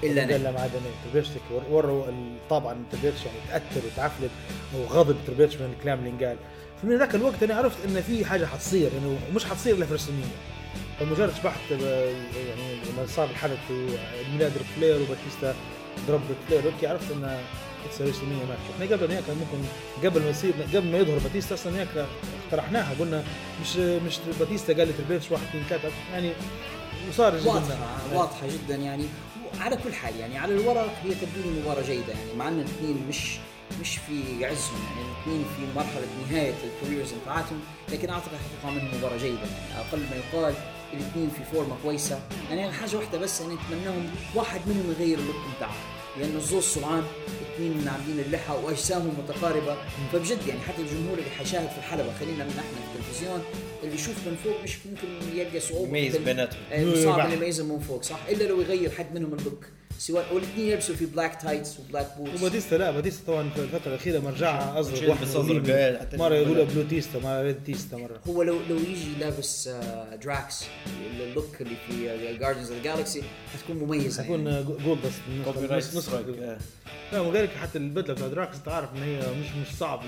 C: إلا أنا.
D: قال لا ما عدا أنا وروا طبعا تريبل اتش يعني تاثر وتعفلت وغضب تريبل اتش من الكلام اللي انقال فمن ذاك الوقت أنا عرفت إن في حاجة حتصير انه مش حتصير الا في فمجرد شبحت يعني لما صار الحدث ميلاد فلير وباتيستا ضرب فلير أوكي عرفت إن اتس رسميه ماتش إحنا قبل كان ممكن قبل ما يصير قبل ما يظهر باتيستا أصلا هيك اقترحناها قلنا مش مش باتيستا قال لي Triple H واحد اثنين ثلاثة يعني وصار جدا.
C: واضحة واضحة جدا يعني على كل حال يعني على الورق هي تبدو مباراة جيدة يعني مع إن الاثنين مش مش في عزهم يعني الاثنين في مرحلة نهاية ال careers بتاعتهم لكن أعتقد حتطلع منهم مباراة جيدة يعني أقل ما يقال الاثنين في فورمة كويسة يعني حاجة واحدة بس أنا أتمناهم واحد منهم يغير ال look بتاعه لأن الزوز سرعان اثنين عاملين اللحى وأجسامهم متقاربة فبجد يعني حتى الجمهور اللي حيشاهد في الحلبة خلينا من إحنا في التلفزيون اللي يشوف من فوق مش ممكن يلقى صعوبة
E: يميز بيناتهم.
C: صعب. اللي يميزهم من فوق صح إلا لو يغير حد منهم ال look سواء والاثنين يلبسوا في black tights و black boots
D: وباتيستا لا باتيستا طبعا في الفترة الأخيرة مرجعها ازرق واحد.
E: إيه، مرة
D: يقولوا. blue تيستا مرة red تيستا مرة
C: هو لو لو يجي لابس آه، دراكس اللوك اللي في جاردنز اوف جالكسي حتكون
D: مميزة
C: يعني.
D: جولد بس نسخه
E: سترايك
D: لا وغيرك حتى البدلة بتاع دراكس أنت عارف إن هي مش مش صعب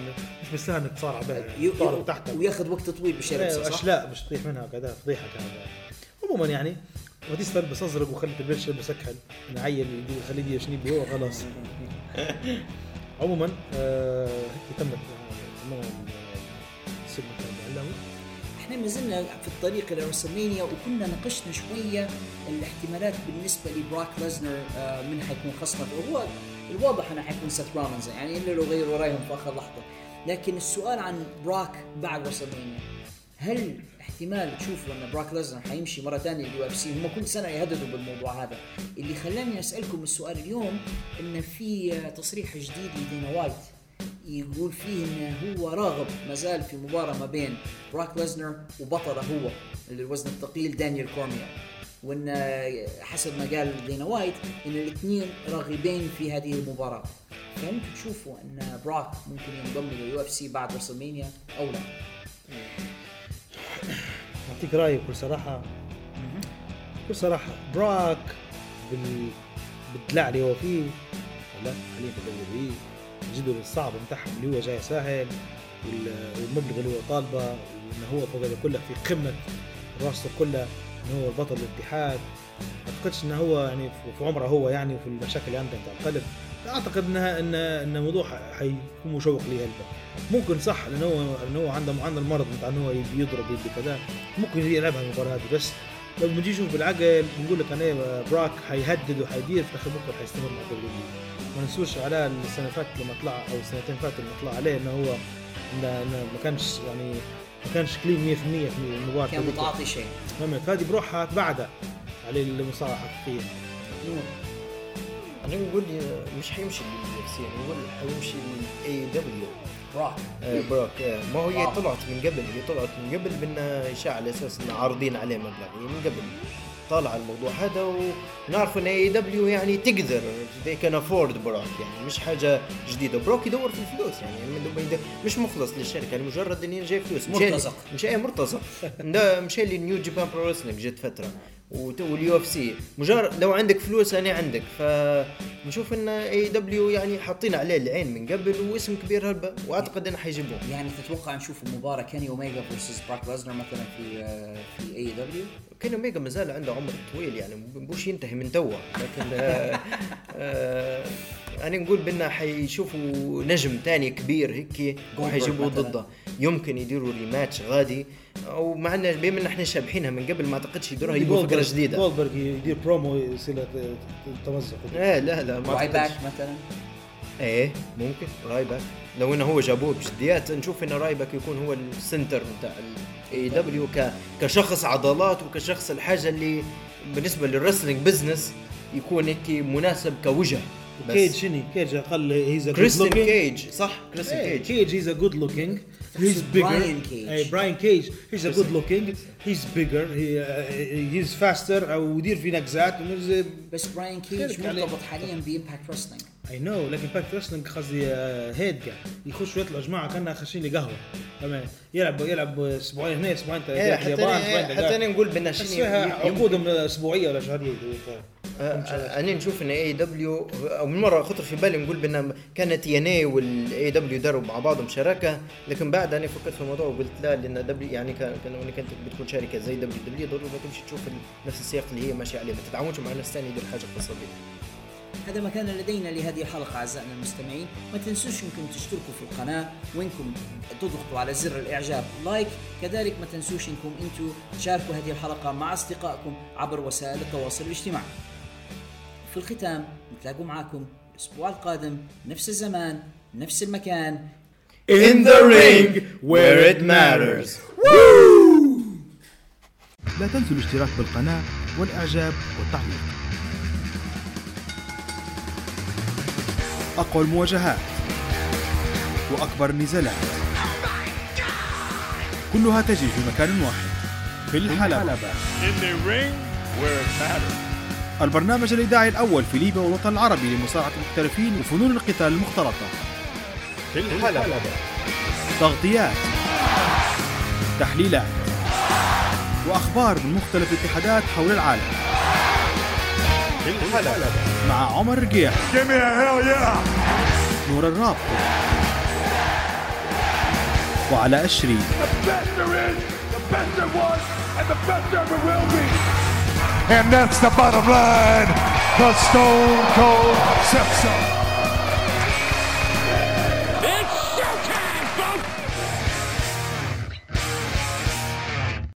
D: مش بالسهل انك تصارع بها تحتها
C: وياخذ وقت طويل باش يلبسها صح؟
D: أشلاء باش تطيح منها كذا فضيحه كان عموما يعني باتيستا لبس ازرق وخلت البرش يلبس اكحل خليه يدي شنيبي هو خلاص عموما آه هيك تمت الاعلامي
C: إحنا ما زلنا في الطريق إلى WrestleMania وكنا ناقشنا شوية الاحتمالات بالنسبة لبراك ليزنر آه، من حيكون خصمه وهو الواضح إنه حيكون سيث رولينز يعني إلا لو غيروا رأيهم في آخر لحظة. لكن السؤال عن براك بعد WrestleMania هل احتمال تشوفوا ان براك ليزنر حيمشي مرة ثانية لل UFC هم كل سنة يهددوا بالموضوع هذا. اللي خلاني أسألكم السؤال اليوم إن في تصريح جديد لدينا وايت يقول فيه انه هو راغب ما زال في مباراة ما بين براك ليزنر وبطله هو الوزن الثقيل دانيال كورميا. وإن حسب ما قال دينا وايت إن الاثنين راغبين في هذه المباراة. فانتم تشوفوا إن براك ممكن ينضم لل UFC بعد WrestleMania أو لا.
D: أعطيك رأيي بكل صراحة. بكل صراحة براك بال بالدلع اللي هو فيه. لا حاليا في الدوري الجدول الصعب بتاعهم اللي هو جاي وال- والمبلغ اللي هو طالبه وانه هو فوق هذا كله في قمة الراستر كله انه هو البطل الاتحاد. ما أعتقدش انه هو يعني في- عمره هو يعني وفي المشاكل اللي عنده بتاع القلب أعتقد انها ان إن الموضوع حيكون مشوق ليه هلبة ممكن صح لأنه هو لأنه هو عنده عنده المرض بتاع انه هو يبي يضرب يبي كذا ممكن يلعبها المباراة هذه بس لو بنجي نشوف بالعقل بنقول لك أنا براك حيهدد وحيدير في الآخر ممكن حيستمر مع الدوري ما ننسوش على السنة اللي فاتت لما طلع أو السنتين فاتوا لما طلع عليه إنه هو انه ما كانش يعني ما كانش clean 100% في المباراة
C: كان. متعاطي شيء.
D: فهمت هذه بروحها تبعدها على المصارعة
C: الحقيقية.
E: أنا بقول مش حيمشي لليو اف سي أنا بقول حيمشي لل AEW
C: براك
E: براك. آه، ما هو هي. طلعت من قبل هي طلعت من قبل بانها اشاعه على أساس إنه عارضين عليه مبلغ. هي من قبل طالع الموضوع هذا ونعرف إن AEW يعني تقدر they can afford براك يعني مش حاجة جديدة. براك يدور في الفلوس يعني مش مخلص للشركة يعني مجرد انه جاي فلوس.
C: مرتزق.
E: مش اي مرتزق. مشى لي New Japan Pro جت فترة. وال UFC مجرد لو عندك فلوس أنا عندك. فنشوف إن AEW يعني حاطين عليه العين من قبل واسم كبير هلبة وأعتقد إنه حيجيبوه.
C: يعني تتوقع نشوف مباراه كيني اوميجا versus براك ليزنر مثلا في في AEW
E: كيني اوميجا ما زال عنده عمر طويل يعني مش ينتهي من توا لكن آه آه أنا نقول بان حيشوفوا نجم تاني كبير هيك وحيجيبوا
C: مثلاً.
E: ضده. يمكن يديروا rematch غادي. أو مع أن بما ان إحنا شابحينها من قبل ما أعتقدش يديروها يبوا فكرة جديدة.
D: جولدبرغ يدير برومو يصير تمزق.
E: آه لا لا ما
C: راي باك مثلا؟
E: إيه ممكن. رايباك لو إنه هو جابوه بجديات نشوف إن رايباك يكون هو ال center بتاع الاي دبليو كشخص عضلات وكشخص الحاجة اللي بالنسبة للرسلينج بزنس يكون هيك مناسب كوجه.
D: كيج شنو؟ كيج أقل هيز
E: كريستن كيج صح؟ كريستن كيج
D: Cage, he's a good looking. He's bigger.
C: Brian Cage.
D: Hey, Brian Cage, he's a good looking. He's bigger. He, uh, he's faster. أو يدير في a-
C: بس براين كيج. مرتبط حاليا بامباكت رسلينج
D: I know لكن باك رسلينج قصدي هيد قاعد يخش ويطلع جماعة كانها خاشين لي قهوه تمام يلعب يلعب أسبوعين هنا أسبوعين
E: إيه،
D: ثلاثة
E: حتى
D: اليابان
E: حتى أنا نقول ي-
D: عقودهم أسبوعية ولا
E: شهرية أنا نشوف إن اي دبليو أو من مرة خطر في بالي نقول بأن كانت ان اي والاي دبليو داروا مع بعضهم شراكه لكن بعد أنا فكرت في الموضوع وقلت لا لأن دبليو يعني كان كانت بتكون شركة زي دبليو دبليو ضروري ما تمشي تشوف نفس السياق اللي هي ماشية عليه ما تتعاونش مع ناس ثانية يدير حاجة خاصة بها
C: هذا ما كان لدينا لهذه الحلقة أعزائنا المستمعين. ما تنسوش أنكم تشتركوا في القناة وأنكم تضغطوا على زر الإعجاب لايك. كذلك ما تنسوش أنكم أنتم تشاركوا هذه الحلقة مع أصدقائكم عبر وسائل التواصل الاجتماعي. في الختام نتلاقوا معكم الأسبوع القادم نفس الزمان نفس المكان.
E: In the ring where it matters.
A: لا تنسوا الاشتراك بالقناة والإعجاب والتعليق. أقوى المواجهات وأكبر النزالات كلها تجري في مكان واحد في الحلبة.
B: In the ring where it matters.
D: البرنامج الإذاعي الأول في ليبيا والوطن العربي لمساعدة المحترفين وفنون القتال المختلطة.
B: في الحلبة.
D: تغطيات. تحليلات. وأخبار من مختلف الاتحادات حول العالم.
B: في الحلبة.
D: مع عمر رقيح! نور الرابط. وعلى أشري.
B: The best there is, the best there was, and the best there ever will be. And that's the bottom line. The Stone Cold Simpson.